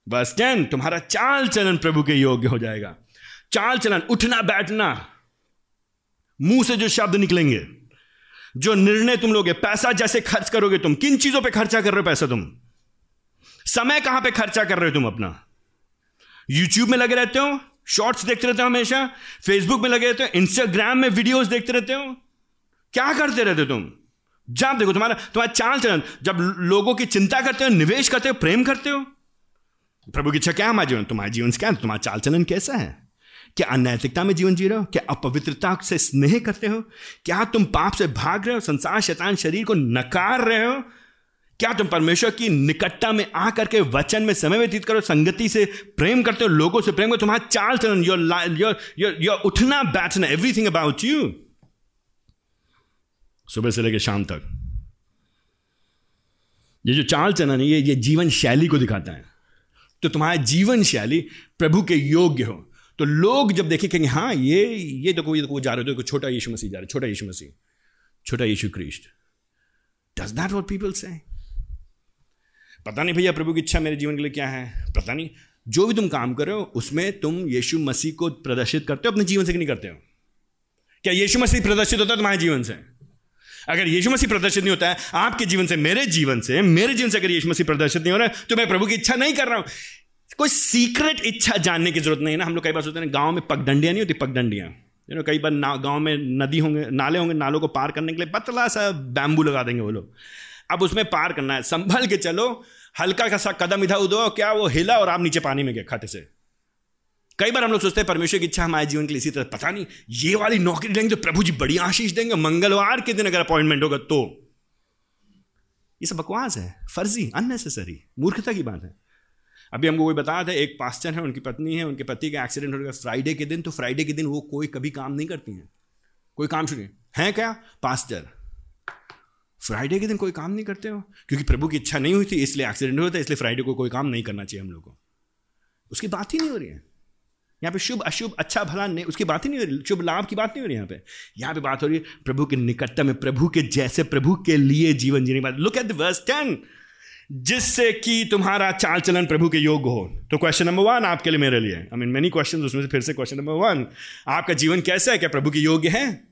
बस टेन तुम्हारा चाल चलन प्रभु के योग्य हो जाएगा। चाल चलन, उठना, बैठना। मुँह से जो शब्द निकलेंगे जो निर्णय तुम लोगे, पैसा जैसे खर्च करोगे तुम, किन चीज़ों पे खर्चा कर रहे हो पैसा तुम? समय कहाँ पे खर्चा कर रहे हो तुम अपना? यूट्यूब में लगे रहते हो शॉर्ट्स देखते रहते हो हमेशा फेसबुक में लगे रहते हो इंस्टाग्राम में वीडियोस देखते रहते हो। क्या करते रहते हो तुम? जब देखो तुम्हारा तुम्हारा चाल चलन, जब लोगों की चिंता करते हो, निवेश करते हो, प्रेम करते हो, प्रभु की इच्छा क्या हमारे जीवन तुम्हारे जीवन से क्या तुम्हारा चाल चलन कैसा है? क्या अनैतिकता में जीवन जी रहे हो? क्या अपवित्रता से स्नेह करते हो? क्या तुम पाप से भाग रहे हो? संसार, शैतान, शरीर को नकार रहे हो? क्या तुम परमेश्वर की निकटता में आकर के वचन में समय व्यतीत करो? संगति से प्रेम करते हो? लोगों से प्रेम करो? तुम्हारा चाल चलन योर योर योर योर उठना, बैठना एवरीथिंग अबाउट यू सुबह से लेकर शाम तक। ये जो चाल चलन है, ये ये जीवन शैली को दिखाता है। तो तुम्हारा जीवन शैली प्रभु के योग्य हो। तो लोग जब देखें, कहेंगे हाँ ये ये देखो ये देखो जा रहे हो छोटा यीशु मसीह जा रहे, छोटा यीशु मसीह, छोटा यीशु Christ. Does that what people say पता नहीं भैया, प्रभु की इच्छा मेरे जीवन के लिए क्या है? पता नहीं। जो भी तुम काम कर रहे हो, उसमें तुम यीशु मसीह को प्रदर्शित करते हो, अपने जीवन से कि नहीं करते हो? क्या यीशु मसीह प्रदर्शित होता है तुम्हारे जीवन से? अगर यीशु मसीह प्रदर्शित नहीं होता है, आपके जीवन से, मेरे जीवन से, मेरे जीवन से अगर यीशु मसीह प्रदर्शित नहीं हो रहा है तो मैं प्रभु की इच्छा नहीं कर रहा हूँ। कोई सीक्रेट इच्छा जानने की ज़रूरत नहीं है ना। हम लोग कई बार सोचते हैं गाँव में पगडंडियाँ नहीं होती, पगडंडियाँ। यू नो कई बार ना, गाँव में नदी होंगे, नाले होंगे, नालों को पार करने के लिए पतला सा बैम्बू लगा देंगे वो लोग। अब उसमें पार करना है, संभल के चलो, हल्का सा कदम इधर उधर, क्या वो हिला और आप नीचे पानी में गए खाते से। कई बार हम लोग सोचते हैं परमेश्वर की इच्छा हमारे जीवन के लिए इसी तरह, पता नहीं, ये वाली नौकरी देंगे तो प्रभु जी बड़ी आशीष देंगे, मंगलवार के दिन अगर अपॉइंटमेंट होगा तो। ये सब बकवास है, फर्जी अननेसेसरी मूर्खता की बात है। अभी हमको कोई बताया था, एक पास्टर है, उनकी पत्नी है, उनके पति का एक्सीडेंट हो गया फ्राइडे के दिन तो फ्राइडे के दिन वो कोई कभी काम नहीं करती हैं। कोई काम शुरू है क्या? पास्टर। फ्राइडे के दिन कोई काम नहीं करते हो? क्योंकि प्रभु की इच्छा नहीं हुई थी, इसलिए एक्सीडेंट हुआ था, इसलिए फ्राइडे को कोई काम नहीं करना चाहिए हम लोग को। उसकी बात ही नहीं हो रही है। यहाँ पे शुभ, अशुभ अच्छा भला नहीं उसकी बात ही नहीं हो रही, शुभ, लाभ की बात नहीं हो रही यहाँ पे। यहाँ पे बात हो रही है प्रभु के निकटता में, प्रभु के जैसे प्रभु के लिए जीवन जीने की बात लुक एट द टेन जिससे कि तुम्हारा चाल चलन प्रभु के योग्य हो। तो क्वेश्चन नंबर वन आपके लिए मेरे लिए। आई मीन मेनी क्वेश्चन उसमें से फिर से क्वेश्चन नंबर वन आपका जीवन कैसा है? क्या प्रभु के योग्य है?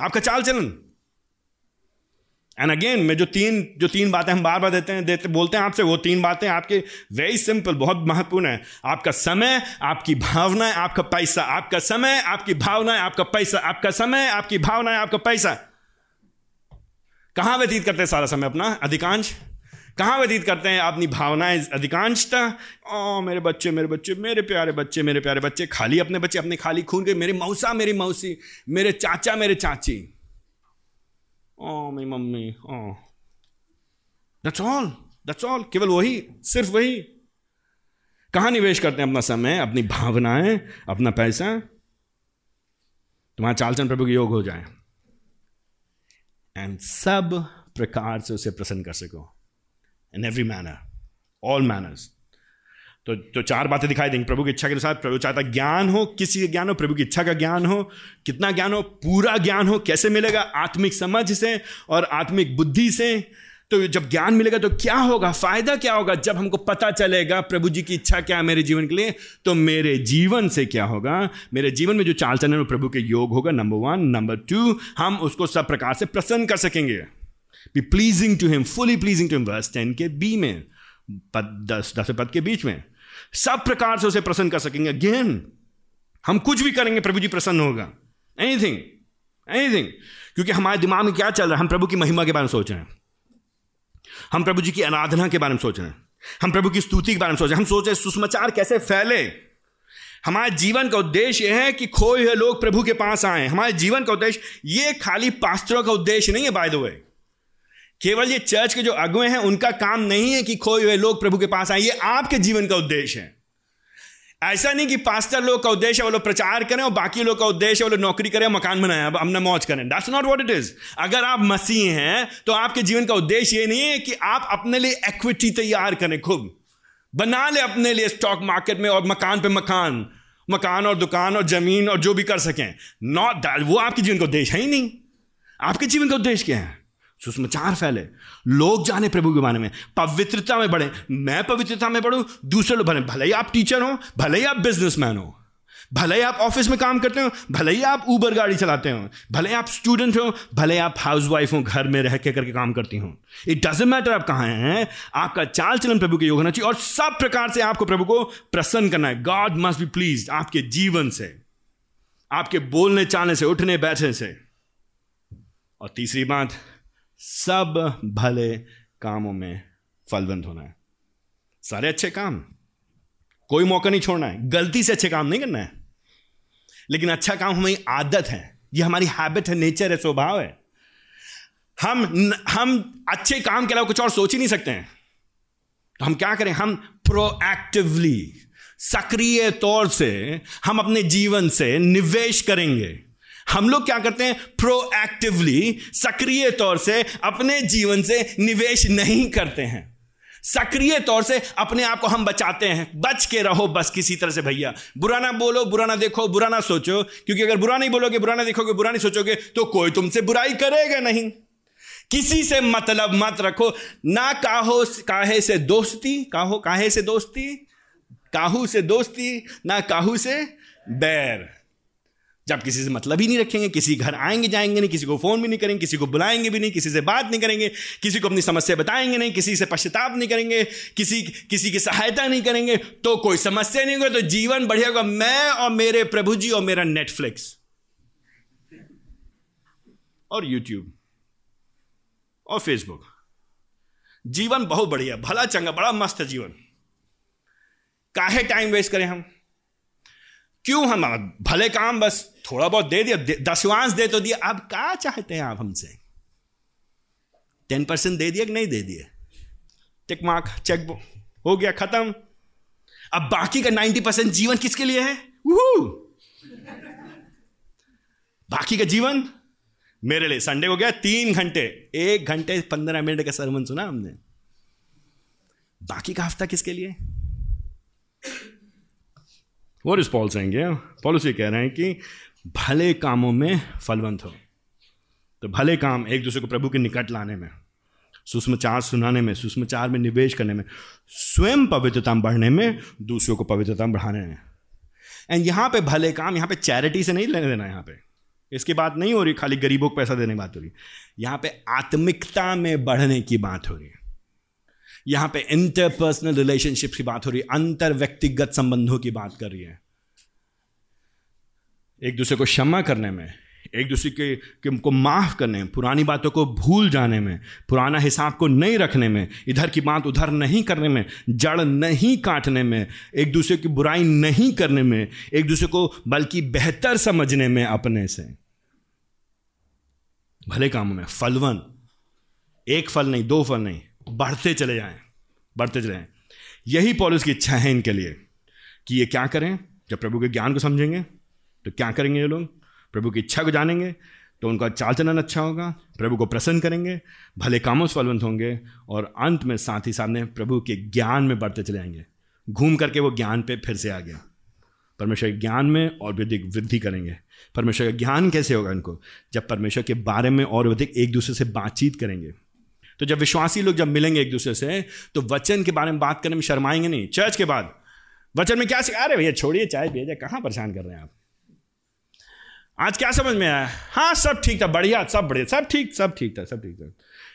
आपका चाल चलन एंड अगेन मैं जो तीन जो तीन बातें हम बार बार देते हैं, देते, बोलते हैं आपसे, वो तीन बातें आपके वेरी सिंपल बहुत महत्वपूर्ण है। आपका समय, आपकी भावनाएँ, आपका पैसा, आपका समय, आपकी भावनाएँ, आपका पैसा, आपका समय, आपकी भावना आपका पैसा। कहाँ व्यतीत करते हैं सारा समय अपना? अधिकांश? कहाँ व्यतीत करते हैं अपनी भावनाएँ अधिकांशता? ओ मेरे बच्चे मेरे बच्चे, मेरे प्यारे बच्चे, मेरे प्यारे बच्चे, खाली अपने बच्चे, अपने खाली खून के, मेरे मौसा, मेरी मौसी, मेरे चाचा, मेरे चाची। ओ मेरी मम्मी ओ दैट्स ऑल दैट्स ऑल केवल वही, सिर्फ़ वही। कहाँ निवेश करते हैं अपना समय, अपनी भावनाएँ, अपना पैसा? तुम्हारा चालचन प्रभु के योग हो जाए। एंड सब प्रकार से उसे प्रसन्न कर सको in every manner all manners तो तो चार बातें दिखाई देंगी, प्रभु की इच्छा के अनुसार। प्रभु चाहता ज्ञान हो, किसी का ज्ञान हो, प्रभु की इच्छा का ज्ञान हो। कितना ज्ञान हो, पूरा ज्ञान हो, कैसे मिलेगा? आत्मिक समझ से और आत्मिक बुद्धि से। तो जब ज्ञान मिलेगा तो क्या होगा? फ़ायदा क्या होगा? जब हमको पता चलेगा प्रभु जी की इच्छा क्या है मेरे जीवन के लिए तो मेरे जीवन से क्या होगा? मेरे जीवन में जो चाल चलन प्रभु के योग होगा नंबर वन नंबर टू हम उसको सब प्रकार से प्रसन्न कर सकेंगे। Be pleasing to him fully pleasing to him verse ten के बी में, पद, दस दस पद के बीच में, सब प्रकार से उसे प्रसन्न कर सकेंगे। अगेन हम कुछ भी करेंगे, प्रभु जी प्रसन्न होगा। एनीथिंग एनीथिंग क्योंकि हमारे दिमाग में क्या चल रहा है? हम प्रभु की महिमा के बारे में सोच रहे हैं। हम प्रभु जी की आराधना के बारे में सोच रहे हैं। हम प्रभु की स्तुति के बारे में सोच रहे हैं। हम सोच रहे हैं, सुसमाचार कैसे फैले? हमारे जीवन का उद्देश्य यह है कि खोए हुए लोग प्रभु के पास आए। हमारे जीवन का उद्देश्य, ये खाली पास्त्रों का उद्देश्य नहीं है बाय द वे केवल ये चर्च के जो अगुए हैं, उनका काम नहीं है कि खोए हुए लोग प्रभु के पास आए। ये आपके जीवन का उद्देश्य है। ऐसा नहीं कि पास्टर लोग का उद्देश्य वो लोग प्रचार करें और बाकी लोग का उद्देश्य वो लोग नौकरी करें, मकान बनाए, अब हमने मौज करें। That's not what it is अगर आप मसीह हैं तो आपके जीवन का उद्देश्य ये नहीं है कि आप अपने लिए इक्विटी तैयार करें खूब बना ले अपने लिए स्टॉक मार्केट में और मकान पे मकान। मकान और दुकान और ज़मीन और जो भी कर सकें। नॉट दैट वो आपके जीवन का उद्देश्य है ही नहीं। आपके जीवन का उद्देश्य क्या है? सुसमाचार फैले लोग जाने प्रभु के बारे में। पवित्रता में बढ़े। मैं पवित्रता में बढ़ू, दूसरे लोग भले भले ही आप टीचर हो, भले ही आप बिजनेसमैन हो, भले ही आप ऑफ़िस में काम करते हो, भले ही आप ऊबर गाड़ी चलाते हो, भले आप स्टूडेंट हो, भले आप हाउस वाइफ हो, घर में रह के करके काम करती हो। इट डजेंट मैटर आप कहाँ हैं, आपका चाल चलन प्रभु के योग होना चाहिए और सब प्रकार से आपको प्रभु को प्रसन्न करना है। गॉड मस्ट बी प्लीज़ आपके जीवन से, आपके बोलने, चालने से, उठने, बैठने से। और तीसरी बात सब भले कामों में फलवंत होना है। सारे अच्छे काम। कोई मौका नहीं छोड़ना है। गलती से अच्छे काम नहीं करना है। लेकिन अच्छा काम हमारी आदत है। ये हमारी हैबिट है नेचर है, स्वभाव है। हम हम अच्छे काम के अलावा कुछ और सोच ही नहीं सकते हैं। तो हम क्या करें? हम प्रोएक्टिवली सक्रिय तौर से हम अपने जीवन से निवेश करेंगे। हम लोग क्या करते हैं? प्रोएक्टिवली सक्रिय तौर से अपने जीवन से निवेश नहीं करते हैं। सक्रिय तौर से अपने आप को हम बचाते हैं। बच के रहो बस किसी तरह से भैया। बुरा ना बोलो, बुरा ना देखो, बुरा ना सोचो। क्योंकि अगर बुरा नहीं बोलोगे, बुरा ना देखोगे, बुरा नहीं सोचोगे तो कोई तुमसे बुराई करेगा नहीं। किसी से मतलब मत रखो। ना काहो, काहे से दोस्ती, काहो, काहे से दोस्ती? काहू से दोस्ती, ना काहू से बैर। जब किसी से मतलब ही नहीं रखेंगे, किसी घर आएँगे, जाएँगे नहीं, किसी को फ़ोन भी नहीं करेंगे, किसी को बुलाएँगे भी नहीं, किसी से बात नहीं करेंगे, किसी को अपनी समस्या बताएँगे नहीं, किसी से पश्चाताप नहीं करेंगे, किसी किसी की सहायता नहीं करेंगे तो कोई समस्या नहीं होगी तो जीवन बढ़िया होगा। मैं और मेरे प्रभु जी और मेरा नेटफ्लिक्स और यूट्यूब और फेसबुक जीवन बहुत बढ़िया, भला चंगा, बड़ा मस्त है जीवन। काहे टाइम वेस्ट करें हम? क्यों हम भले काम बस थोड़ा बहुत दे दिया दसवांश दे तो दिया। अब क्या चाहते हैं आप हमसे? टेन परसेंट दे दिया कि नहीं दे दिए? टिक मार्क, चेक हो गया, खत्म। अब बाकी का नाइन्टी परसेंट जीवन किसके लिए है? बाकी का जीवन मेरे लिए। संडे हो गया, तीन घंटे, एक घंटे पंद्रह मिनट का सरमन सुना हमने। बाकी का हफ़्ता किसके लिए? वो इज़ पॉल सेंगे पॉलिसी कह रहे हैं कि भले कामों में फलवंत हो तो भले काम एक दूसरे को प्रभु के निकट लाने में सुषमाचार सुनाने में सुषमाचार में निवेश करने में स्वयं पवित्रता बढ़ने में दूसरों को पवित्रता बढ़ाने में एंड यहाँ पे भले काम यहाँ पे चैरिटी से नहीं लेने देना यहाँ पे इसकी बात नहीं हो रही खाली गरीबों को पैसा देने की बात हो रही यहाँ पे आत्मिकता में बढ़ने की बात हो रही है यहाँ पे इंटरपर्सनल रिलेशनशिप की बात हो रही है अंतर व्यक्तिगत संबंधों की बात कर रही है। एक दूसरे को क्षमा करने में एक दूसरे के, के को माफ़ करने में पुरानी बातों को भूल जाने में पुराना हिसाब को नहीं रखने में इधर की बात उधर नहीं करने में जड़ नहीं काटने में एक दूसरे की बुराई नहीं करने में एक दूसरे को बल्कि बेहतर समझने में अपने से। भले कामों में फलवन एक फल नहीं दो फल नहीं बढ़ते चले जाएँ, बढ़ते चले जाएँ। यही पॉलिस की इच्छा है इनके लिए कि ये क्या करें, जब प्रभु के ज्ञान को समझेंगे तो क्या करेंगे ये लोग? प्रभु की इच्छा को जानेंगे तो उनका चाल चलन अच्छा होगा, प्रभु को प्रसन्न करेंगे, भले कामों से फलवंत होंगे, और अंत में साथ ही सामने प्रभु के ज्ञान में बढ़ते चले जाएँगे। घूम करके वो ज्ञान पे फिर से आ गया। परमेश्वर के ज्ञान में और अधिक वृद्धि करेंगे। परमेश्वर का ज्ञान कैसे होगा इनको? जब परमेश्वर के बारे में और अधिक एक दूसरे से बातचीत करेंगे। तो जब विश्वासी लोग जब मिलेंगे एक दूसरे से तो वचन के बारे में बात करने में शर्माएँगे नहीं। चर्च के बाद। वचन में क्या सिखा रहे भैया छोड़िए, चाय भेजा कहाँ परेशान कर रहे हैं आप? आज क्या समझ में आया? हाँ सब ठीक था, बढ़िया, सब बढ़िया, सब ठीक सब ठीक था, सब ठीक था।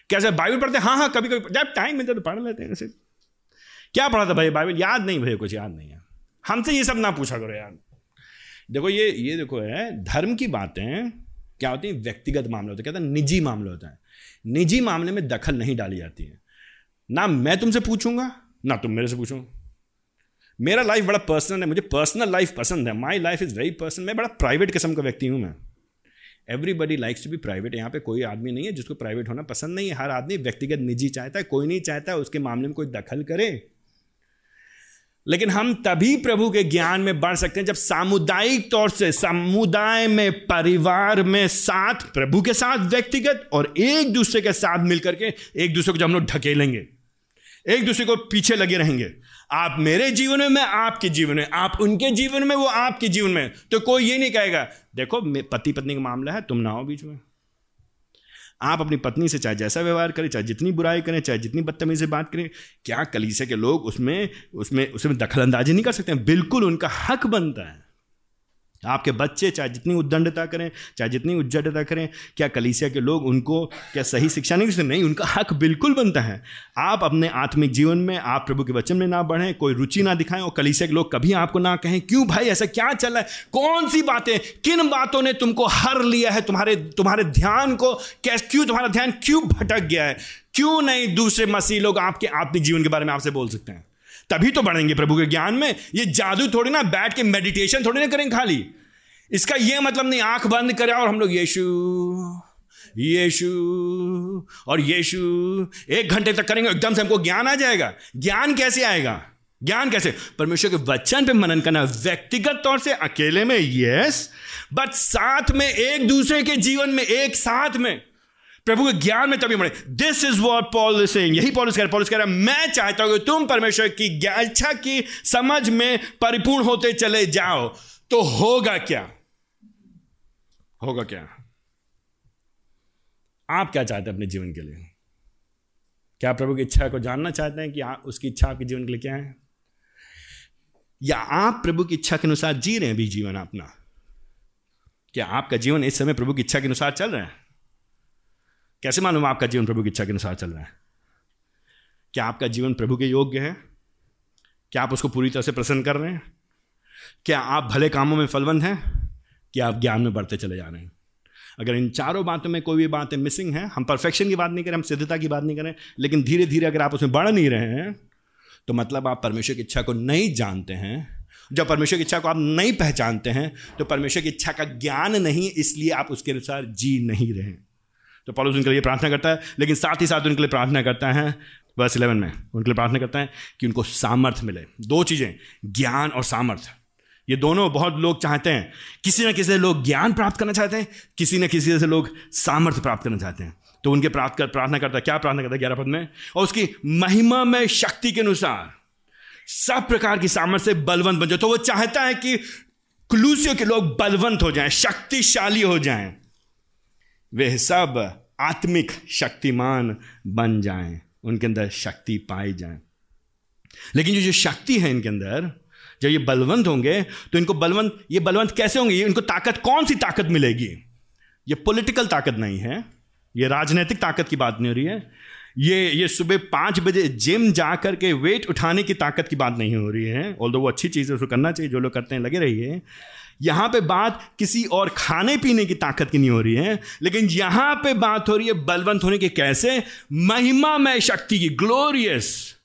कैसे बाइबल पढ़ते हाँ? हाँ कभी कभी, जब टाइम मिलता तो पढ़ लेते हैं ऐसे। क्या पढ़ा था भाई बाइबल? याद नहीं भैया, कुछ याद नहीं है। हमसे ये सब ना पूछा करो यार। देखो ये ये देखो है, धर्म की बातें क्या होती है? व्यक्तिगत मामले होते हैं, कहते हैं निजी मामले होता है। निजी मामले में दखल नहीं डाली जाती है। ना मैं तुमसे पूछूँगा, ना तुम मेरे से पूछो मेरा लाइफ बड़ा पर्सनल है, मुझे पर्सनल लाइफ पसंद है। My life is very personal मैं बड़ा प्राइवेट किस्म का व्यक्ति हूँ मैं। Everybody likes to be private यहाँ पे कोई आदमी नहीं है जिसको प्राइवेट होना पसंद नहीं है। हर आदमी व्यक्तिगत निजी चाहता है, कोई नहीं चाहता है उसके मामले में कोई दखल करे। लेकिन हम तभी प्रभु के ज्ञान में बढ़ सकते हैं जब सामुदायिक तौर से, समुदाय में, परिवार में साथ, प्रभु के साथ, व्यक्तिगत और एक दूसरे के साथ मिलकर के एक दूसरे को जब हम लोग ढकेलेंगे, एक दूसरे को पीछे लगे रहेंगे, आप मेरे जीवन में, मैं आपके जीवन में, आप उनके जीवन में, वो आपके जीवन में तो कोई ये नहीं कहेगा, देखो पति पत्नी का मामला है, तुम ना हो बीच में। आप अपनी पत्नी से चाहे जैसा व्यवहार करें, चाहे जितनी बुराई करें, चाहे जितनी बदतमीजी से बात करें, क्या कलीसे के लोग उसमें उसमें उसमें दखल अंदाजी नहीं कर सकते बिल्कुल उनका हक बनता है। आपके बच्चे चाहे जितनी उद्दंडता करें, चाहे जितनी उज्जडता करें, क्या कलीसिया के लोग उनको, क्या सही शिक्षा नहीं सकते नहीं, उनका हक बिल्कुल बनता है। आप अपने आत्मिक जीवन में, आप प्रभु के वचन में ना बढ़ें, कोई रुचि ना दिखाएँ और कलीसिया के लोग कभी आपको ना कहें, क्यों भाई, ऐसा क्या चल रहा है? कौन सी बातें, किन बातों ने तुमको हर लिया है? तुम्हारे तुम्हारे ध्यान को कैसे, क्यों तुम्हारा ध्यान क्यों भटक गया है? क्यों नहीं दूसरे मसीह लोग आपके आत्मिक जीवन के बारे में आपसे बोल सकते हैं? तभी तो बढ़ेंगे प्रभु के ज्ञान में। ये जादू थोड़ी ना, बैठ के मेडिटेशन थोड़ी ना करेंगे खाली। इसका ये मतलब नहीं, आँख बंद करें और हम लोग, यीशु यीशु, और यीशु, एक घंटे तक करेंगे, एकदम से हमको ज्ञान आ जाएगा। ज्ञान कैसे आएगा? ज्ञान कैसे? परमेश्वर के वचन पे मनन करना, व्यक्तिगत तौर से, अकेले में यस बट साथ में, एक दूसरे के जीवन में, एक साथ में। प्रभु के ज्ञान में तभी बढ़े this is what Paul saying यही पॉलिस कह रहा पॉलिस कह रहा मैं चाहता हूँ कि तुम परमेश्वर की इच्छा की समझ में परिपूर्ण होते चले जाओ। तो होगा क्या? होगा क्या? आप क्या चाहते हैं अपने जीवन के लिए? क्या प्रभु की इच्छा को जानना चाहते हैं कि उसकी इच्छा आपके जीवन के लिए क्या है? या आप प्रभु की इच्छा के अनुसार जी रहे हैं भी जीवन अपना? क्या आपका जीवन इस समय प्रभु की इच्छा के अनुसार चल रहा है? कैसे मालूम आपका जीवन प्रभु की इच्छा के अनुसार चल रहा है? क्या आपका जीवन प्रभु के योग्य है? क्या आप उसको पूरी तरह से प्रसन्न कर रहे हैं? क्या आप भले कामों में फलवंत हैं? क्या आप ज्ञान में बढ़ते चले जा रहे हैं? अगर इन चारों बातों में कोई भी बातें मिसिंग हैं, हम परफेक्शन की बात नहीं करें, हम सिद्धता की बात नहीं करें, लेकिन धीरे धीरे अगर आप उसमें बढ़ नहीं रहे हैं तो मतलब आप परमेश्वर की इच्छा को नहीं जानते हैं। जब परमेश्वर की इच्छा को आप नहीं पहचानते हैं तो परमेश्वर की इच्छा का ज्ञान नहीं, इसलिए आप उसके अनुसार जी नहीं रहे। तो पॉलोस उनके लिए प्रार्थना करता है, लेकिन साथ ही साथ उनके लिए प्रार्थना करता है वर्स इलेवन में, उनके लिए प्रार्थना करता है कि उनको सामर्थ्य मिले। दो चीज़ें, ज्ञान और सामर्थ्य। ये दोनों बहुत लोग चाहते हैं। किसी न किसी से लोग ज्ञान प्राप्त करना चाहते हैं, किसी न किसी से लोग सामर्थ्य प्राप्त करना चाहते हैं। तो उनके प्राप्त कर, प्रार्थना करता है, क्या प्रार्थना करता है ग्यारह पद में? और उसकी महिमा में शक्ति के अनुसार। सब प्रकार की सामर्थ्य से बलवंत बन जाए तो वो चाहता है कि क्लूसियों के लोग बलवंत हो जाएँ, शक्तिशाली हो जाएँ। वे सब आत्मिक शक्तिमान बन जाएँ, उनके अंदर शक्ति पाई जाए। लेकिन जो जो शक्ति है इनके अंदर, जब ये बलवंत होंगे तो इनको बलवंत, ये बलवंत कैसे होंगे? इनको ताकत, कौन सी ताकत मिलेगी? ये पॉलिटिकल ताकत नहीं है, ये राजनीतिक ताकत की बात नहीं हो रही है, ये ये सुबह पाँच बजे जिम जा कर के वेट उठाने की ताकत की बात नहीं हो रही है ऑल वो अच्छी चीज़ है, उसको करना चाहिए, जो लोग करते हैं, लगे रहिए। यहाँ पे बात किसी और खाने पीने की ताकत की नहीं हो रही है। लेकिन यहाँ पे बात हो रही है बलवंत होने के कैसे? महिमा में शक्ति की ग्लोरियस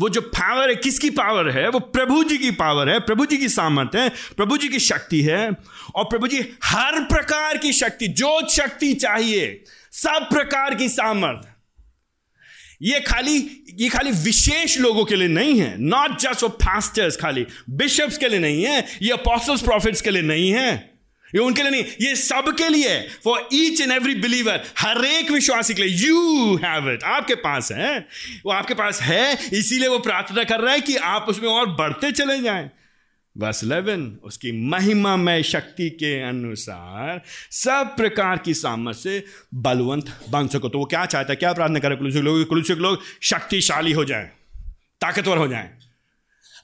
वो जो पावर है, किसकी पावर है? वो प्रभु जी की पावर है, प्रभु जी की सामर्थ है, प्रभु जी की शक्ति है। और प्रभु जी हर प्रकार की शक्ति जो शक्ति चाहिए, सब प्रकार की सामर्थ ये खाली ये खाली विशेष लोगों के लिए नहीं है। नॉट जस्ट फॉर फास्टर्स खाली बिशप्स के लिए नहीं है, ये अपोस्टल्स प्रॉफिट्स के लिए नहीं है। ये उनके लिए नहीं, ये सबके लिए for each and every believer हर एक विश्वासी के लिए। यू हैव इट आपके पास है, वो आपके पास है, इसीलिए वो प्रार्थना कर रहा है कि आप उसमें और बढ़ते चले जाएँ। बस इलेवन उसकी महिमा में शक्ति के अनुसार सब प्रकार की सामर्थ से बलवंत बन सको। तो वो क्या चाहता है? क्या प्रार्थना करे कुलुसिक लोग कुलुसिक लोग शक्तिशाली हो जाए, ताकतवर हो जाए।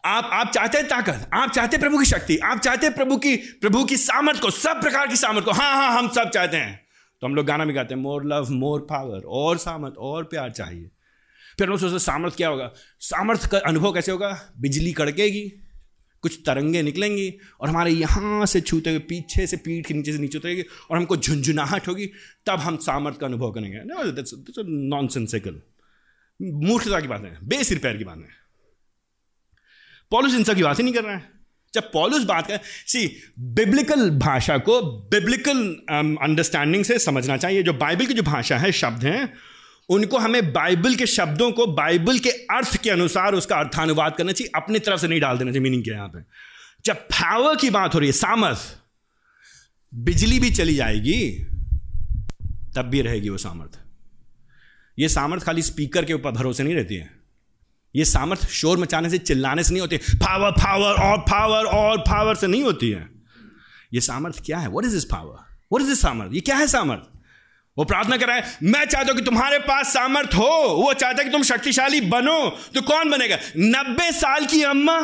आप आप चाहते हैं ताकत, आप चाहते प्रभु की शक्ति, आप चाहते प्रभु की प्रभु की सामर्थ को, सब प्रकार की सामर्थ को। हाँ हाँ हम सब चाहते हैं। तो हम लोग गाना भी गाते हैं मोर लव मोर पावर और सामर्थ, और प्यार चाहिए। फिर हम सोचते सामर्थ क्या होगा? सामर्थ का अनुभव कैसे होगा? बिजली कड़केगी कुछ तरंगे निकलेंगी और हमारे यहाँ से छूते हुए पीछे से पीठ के नीचे से नीचे उतरेगी और हमको झुंझुनाहट होगी तब हम सामर्थ का अनुभव करेंगे। नॉन सेंसिकल मूर्खता की बात है बेसिर पैर की बात है पॉलिस इन सब की बात ही नहीं कर रहा है। जब पॉलिस बात कर सी बिब्लिकल भाषा को बिब्लिकल अंडरस्टैंडिंग um, से समझना चाहिए। जो बाइबल की जो भाषा है शब्द हैं उनको हमें बाइबल के शब्दों को, बाइबल के अर्थ के अनुसार उसका अर्थानुवाद करना चाहिए, अपनी तरफ़ से नहीं डाल देना चाहिए मीनिंग क्या यहाँ पे? जब पावर की बात हो रही है, सामर्थ, बिजली भी चली जाएगी, तब भी रहेगी वो सामर्थ। ये सामर्थ खाली स्पीकर के ऊपर भरोसे नहीं रहती है। ये सामर्थ शोर मचाने से, चिल्लाने से नहीं होती पावर पावर और पावर और पावर से नहीं होती है। ये सामर्थ क्या है? What is this power what is this सामर्थ? ये क्या है सामर्थ? वो प्रार्थना कर रहा है, मैं चाहता हूँ कि तुम्हारे पास सामर्थ हो, वो चाहता है कि तुम शक्तिशाली बनो। तो कौन बनेगा? नब्बे साल की अम्मा।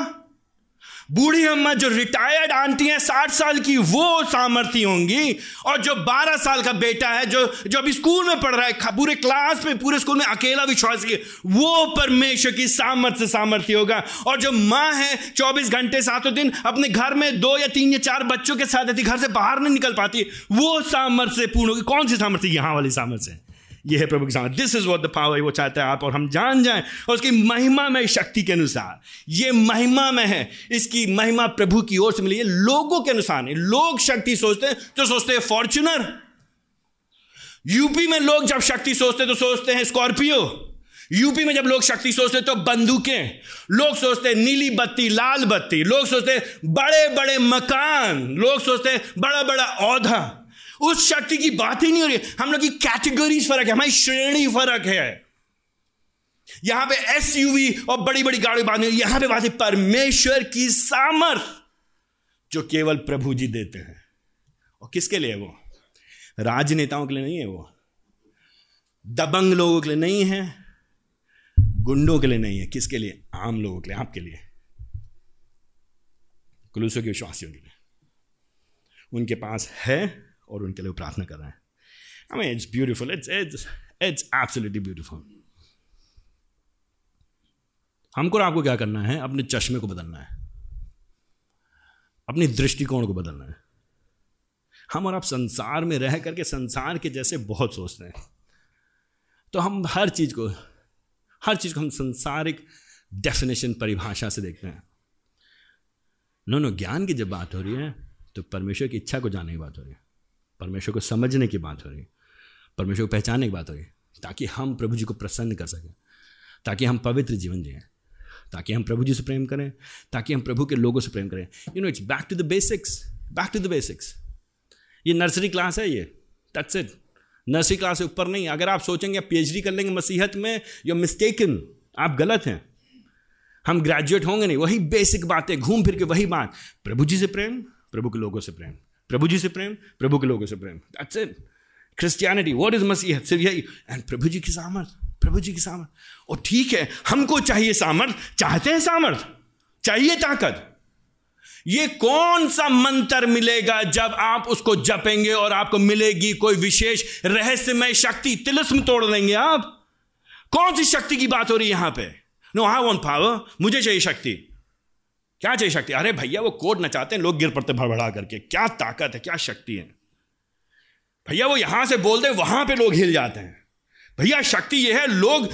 बूढ़ी अम्मा जो रिटायर्ड आंटी हैं, साठ साल की, वो सामर्थ्य होंगी। और जो बारह साल का बेटा है, जो जो अभी स्कूल में पढ़ रहा है पूरे क्लास में, पूरे स्कूल में अकेला विश्वास किए वो परमेश्वर की सामर्थ्य सामर्थ्य होगा। और जो माँ है, चौबीस घंटे सातों दिन अपने घर में दो या तीन या चार बच्चों के साथ रहती, घर से बाहर नहीं निकल पाती, वो सामर्थ्य पूर्ण होगी। कौन सी सामर्थ्य? यहाँ वाली सामर्थ्य है ये है प्रभु की सामर्थ this is what the power वो चाहता है आप और हम जान जाएँ और उसकी महिमा में शक्ति के अनुसार। ये महिमा में है। इसकी महिमा प्रभु की ओर से मिली है। लोगों के अनुसार नहीं। लोग शक्ति सोचते हैं तो सोचते हैं फॉर्चुनर यूपी में लोग जब शक्ति सोचते तो सोचते हैं स्कॉर्पियो। यूपी में जब लोग शक्ति सोचते तो बंदूकें। लोग सोचते नीली बत्ती, लाल बत्ती। लोग सोचते बड़े बड़े मकान। लोग सोचते बड़ा बड़ा औधा। उस शक्ति की बात ही नहीं हो रही। हम लोग की कैटेगरीज फ़र्क है, हमारी श्रेणी फ़र्क है। यहाँ पे एस और बड़ी बड़ी गाड़ी नहीं यहाँ पे बात है परमेश्वर की सामर्थ, जो केवल प्रभु जी देते हैं। और किसके लिए वो? राजनेताओं के लिए नहीं है वो। दबंग लोगों के लिए नहीं है। गुंडों के लिए नहीं है। किसके लिए? आम लोगों के लिए, आपके लिए। कुलूसों के विश्वासियों के लिए। उनके पास है और उनके लिए प्रार्थना कर रहे हैं। I mean it's beautiful it's it's it's absolutely beautiful हमको और आपको क्या करना है? अपने चश्मे को बदलना है। अपनी दृष्टिकोण को बदलना है। हम और आप संसार में रह करके संसार के जैसे बहुत सोचते हैं। तो हम हर चीज़ को, हर चीज़ को हम संसारिक डेफिनेशन परिभाषा से देखते हैं। नो नो ज्ञान की जब बात हो रही है तो परमेश्वर की इच्छा को जानने की बात हो रही है। परमेश्वर को समझने की बात हो रही है परमेश्वर को पहचानने की बात हो रही है ताकि हम प्रभु जी को प्रसन्न कर सकें, ताकि हम पवित्र जीवन जिए, ताकि हम प्रभु जी से प्रेम करें, ताकि हम प्रभु के लोगों से प्रेम करें। You know it's back to the basics back to the basics ये नर्सरी क्लास है ये दैट्स इट नर्सरी क्लास से ऊपर नहीं, अगर आप सोचेंगे पीएचडी कर लेंगे मसीहत में यू मिस्टेकन आप गलत हैं। हम ग्रेजुएट होंगे नहीं, वही बेसिक बातें, घूम फिर के वही बात। प्रभु जी से प्रेम, प्रभु के लोगों से प्रेम। प्रभु जी से प्रेम, प्रभु के लोगों से प्रेम। That's it Christianity what is मसीह सिर्फ़ यही। एंड प्रभु जी की सामर्थ, प्रभु जी की सामर्थ। और ठीक है, हमको चाहिए सामर्थ, चाहते हैं सामर्थ। चाहिए ताकत। ये कौन सा मंत्र मिलेगा जब आप उसको जपेंगे और आपको मिलेगी कोई विशेष रहस्यमय शक्ति? तिलस्म तोड़ देंगे आप। कौन सी शक्ति की बात हो रही है यहाँ पे? नो आई वॉन्ट पावर मुझे चाहिए शक्ति। क्या चाहिए शक्ति? अरे भैया, वो कोड नचाते हैं, लोग गिर पड़ते भड़बड़ा करके। क्या ताकत है, क्या शक्ति है? भैया, वो यहाँ से बोल दे, वहाँ पे लोग हिल जाते हैं। भैया, शक्ति ये है, लोग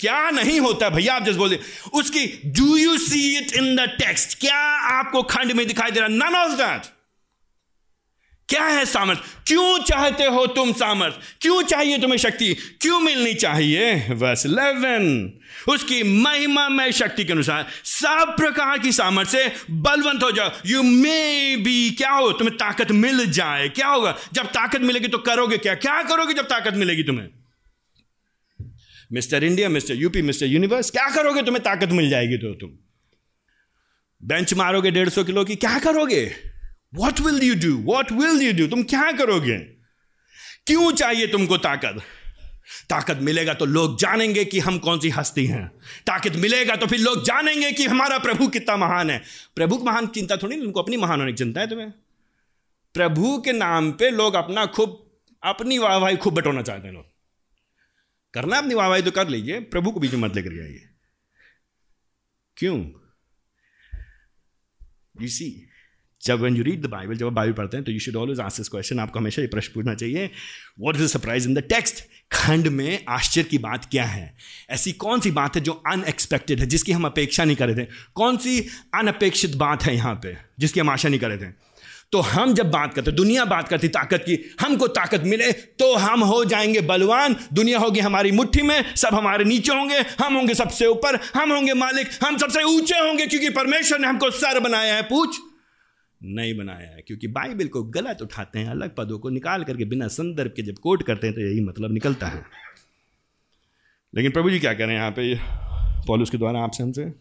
क्या नहीं होता भैया, आप जैसे बोलते उसकी do you see it in the text क्या आपको खंड में दिखाई दे रहा नन ऑफ़ दैट क्या है सामर्थ? क्यों चाहते हो तुम सामर्थ? क्यों चाहिए तुम्हें शक्ति? क्यों मिलनी चाहिए? वर्स 11 उसकी महिमा में शक्ति के अनुसार सब प्रकार की सामर्थ से बलवंत हो जाओ। यू मे बी क्या हो? तुम्हें ताकत मिल जाए। क्या होगा? जब ताकत मिलेगी तो करोगे क्या? क्या करोगे जब ताकत मिलेगी तुम्हें? Mister India mister UP mister universe क्या करोगे? तुम्हें ताकत मिल जाएगी तो तुम। बेंच मारोगे डेढ़ सौ किलो की, क्या करोगे? What will you do what will you do तुम क्या करोगे? क्यों चाहिए तुमको ताकत? ताकत मिलेगा तो लोग जानेंगे कि हम कौन सी हस्ती हैं। ताकत मिलेगा तो फिर लोग जानेंगे कि हमारा प्रभु कितना महान है। प्रभु की महान चिंता थोड़ी तुमको अपनी महान होने की चिंता है तुम्हें। प्रभु के नाम पे लोग अपना खूब, अपनी वाहवाही खूब बटोना चाहते हैं लोग। करना अपनी वाहवाही तो कर लीजिए, प्रभु को बीच में मत लेकर जाइए। क्यों? यू सी जब when you read the Bible जब आप बाइबल पढ़ते हैं तो you should always ask this question आपको हमेशा ये प्रश्न पूछना चाहिए what is the surprise in the text खंड में आश्चर्य की बात क्या है? ऐसी कौन सी बात है जो अनएक्सपेक्टेड है, जिसकी हम अपेक्षा नहीं कर रहे थे? कौन सी अनअपेक्षित बात है यहाँ पे, जिसकी हम आशा नहीं कर रहे थे? तो हम जब बात करते, दुनिया बात करती ताकत की, हमको ताकत मिले तो हम हो जाएँगे बलवान। दुनिया होगी हमारी मुट्ठी में, सब हमारे नीचे होंगे, हम होंगे सबसे ऊपर, हम होंगे मालिक, हम सबसे ऊँचे होंगे, क्योंकि परमेश्वर ने हमको सर बनाया है, पूछ। नहीं बनाया है, क्योंकि बाइबल को गलत उठाते हैं, अलग पदों को निकाल करके बिना संदर्भ के जब कोट करते हैं तो यही मतलब निकलता है। लेकिन प्रभु जी क्या कह रहे हैं यहाँ पे? पॉलिस के द्वारा आपसे हमसे?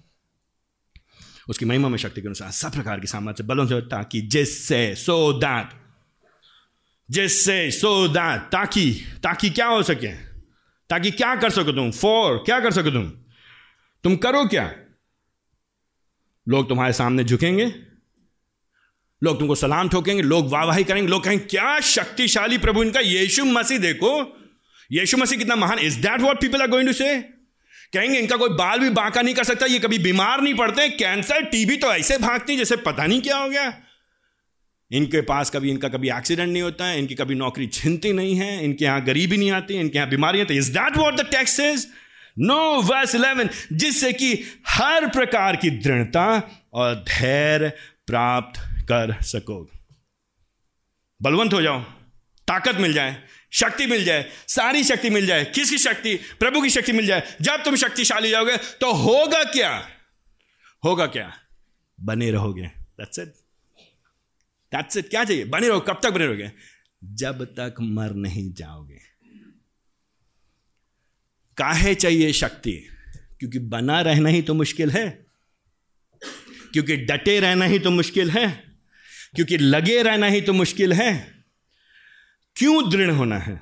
उसकी महिमा में शक्ति के अनुसार सब प्रकार की सामर्थ्य, बलों से ताकि, जिससे, सो दैट, जिससे, सो दैट, ताकि ताकि क्या हो सके? ताकि क्या कर सको तुम? फॉर, क्या कर सको तुम? तुम करो क्या? लोग तुम्हारे सामने झुकेंगे लोग तुमको सलाम ठोकेंगे, लोग वाहवाही करेंगे, लोग कहेंगे, क्या शक्तिशाली प्रभु इनका यीशु मसीह देखो? यीशु मसीह कितना महान is that what people are going to say कहेंगे, इनका कोई बाल भी बांका नहीं कर सकता, ये कभी बीमार नहीं पड़ते कैंसर टीबी तो ऐसे भागती जैसे पता नहीं क्या हो गया. इनके पास कभी, इनका कभी एक्सीडेंट नहीं होता है, इनकी कभी नौकरी छिनती नहीं है, इनके यहाँ गरीबी नहीं आती, इनके यहाँ बीमारियाँ तो is that what the text is no verse eleven जिससे कि हर प्रकार की दृढ़ता और धैर्य प्राप्त कर सको। बलवंत हो जाओ। ताकत मिल जाए, शक्ति मिल जाए, सारी शक्ति मिल जाए। किसकी शक्ति? प्रभु की शक्ति मिल जाए। जब तुम शक्तिशाली जाओगे तो होगा क्या? होगा क्या? बने रहोगे। That's it. That's it. क्या चाहिए? बने रहो। कब तक बने रहोगे? जब तक मर नहीं जाओगे। काहे चाहिए शक्ति? क्योंकि बना रहना ही तो मुश्किल है। क्योंकि डटे रहना ही तो मुश्किल है। क्योंकि लगे रहना ही तो मुश्किल है। क्यों दृढ़ होना है?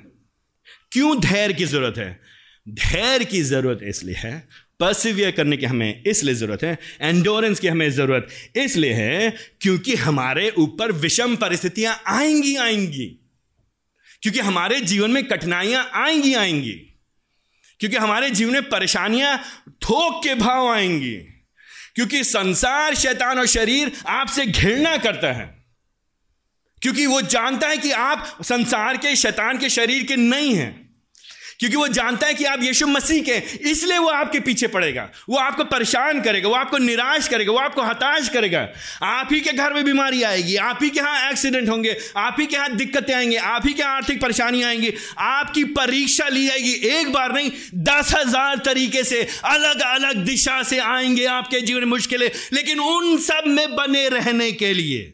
क्यों धैर्य की ज़रूरत है? धैर्य की ज़रूरत इसलिए है परसिवियर करने की हमें इसलिए ज़रूरत है एंडोरेंस की हमें ज़रूरत इसलिए है क्योंकि हमारे ऊपर विषम परिस्थितियाँ आएँगी आएँगी। क्योंकि हमारे जीवन में कठिनाइयाँ आएँगी आएँगी। क्योंकि हमारे जीवन में परेशानियाँ थोक के भाव आएँगी। क्योंकि संसार, शैतान और शरीर आपसे घृणा करता है। क्योंकि वो जानता है कि आप संसार के, शैतान के शरीर के नहीं हैं। क्योंकि वो जानता है कि आप यीशु मसीह के इसलिए वो आपके पीछे पड़ेगा। वो आपको परेशान करेगा, वो आपको निराश करेगा, वो आपको हताश करेगा। आप ही के घर में बीमारी आएगी, आप ही के यहाँ एक्सीडेंट होंगे, आप ही के यहाँ दिक्कतें आएँगी, आप ही के यहाँ आर्थिक परेशानी आएँगी। आपकी परीक्षा ली जाएगी। एक बार नहीं, दस हज़ार तरीके से अलग अलग दिशा से आएँगे आपके जीवन मुश्किलें। लेकिन उन सब में बने रहने के लिए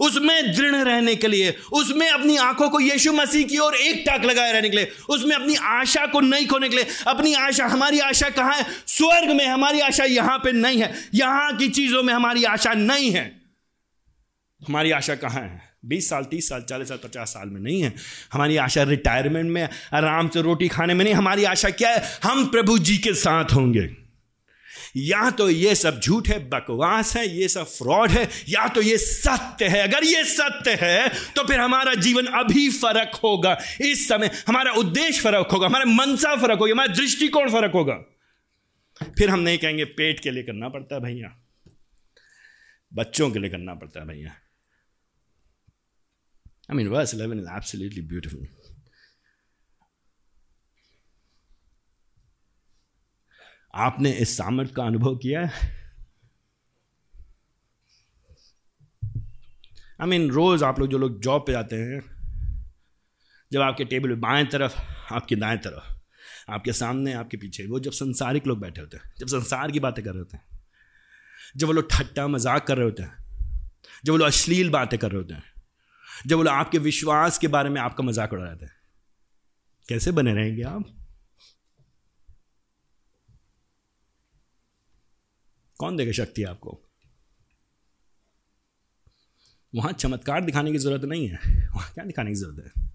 उसमें दृढ़ रहने के लिए, उसमें अपनी आँखों को यीशु मसीह की ओर एक टाक लगाए रहने के लिए, उसमें अपनी आशा को नहीं खोने के लिए, अपनी आशा, हमारी आशा कहाँ है? स्वर्ग में हमारी आशा यहाँ पे नहीं है। यहाँ की चीज़ों में हमारी आशा नहीं है। हमारी आशा कहाँ है? बीस साल, तीस साल, चालीस साल, पचास साल में नहीं है। हमारी आशा रिटायरमेंट में आराम से रोटी खाने में नहीं। हमारी आशा क्या है? हम प्रभु जी के साथ होंगे। या तो ये सब झूठ है बकवास है ये सब फ्रॉड है या तो ये सत्य है। अगर ये सत्य है तो फिर हमारा जीवन अभी फ़र्क होगा। इस समय हमारा उद्देश्य फ़र्क होगा हमारा मनसा फ़र्क होगा हमारा दृष्टिकोण फ़र्क होगा। फिर हम नहीं कहेंगे पेट के लिए करना पड़ता है भैया। बच्चों के लिए करना पड़ता है भैया। I mean, verse 11 is absolutely beautiful. आपने इस सामर्थ का अनुभव किया है? आई मीन रोज़ आप लोग जो लोग जॉब पे जाते हैं, जब आपके टेबल पे बाएँ तरफ़, आपके दाएँ तरफ़, आपके सामने, आपके पीछे, वो जब संसारिक लोग बैठे होते हैं, जब संसार की बातें कर रहे होते हैं, जब वो लोग ठट्टा मज़ाक कर रहे होते हैं, जब वो लोग अश्लील बातें कर रहे होते हैं, जब वो लोग आपके विश्वास के बारे में आपका मज़ाक उड़ा रहे हैं, कैसे बने रहेंगे आप? कौन देगा शक्ति आपको? वहाँ चमत्कार दिखाने की ज़रूरत नहीं है। वहाँ क्या दिखाने की ज़रूरत है?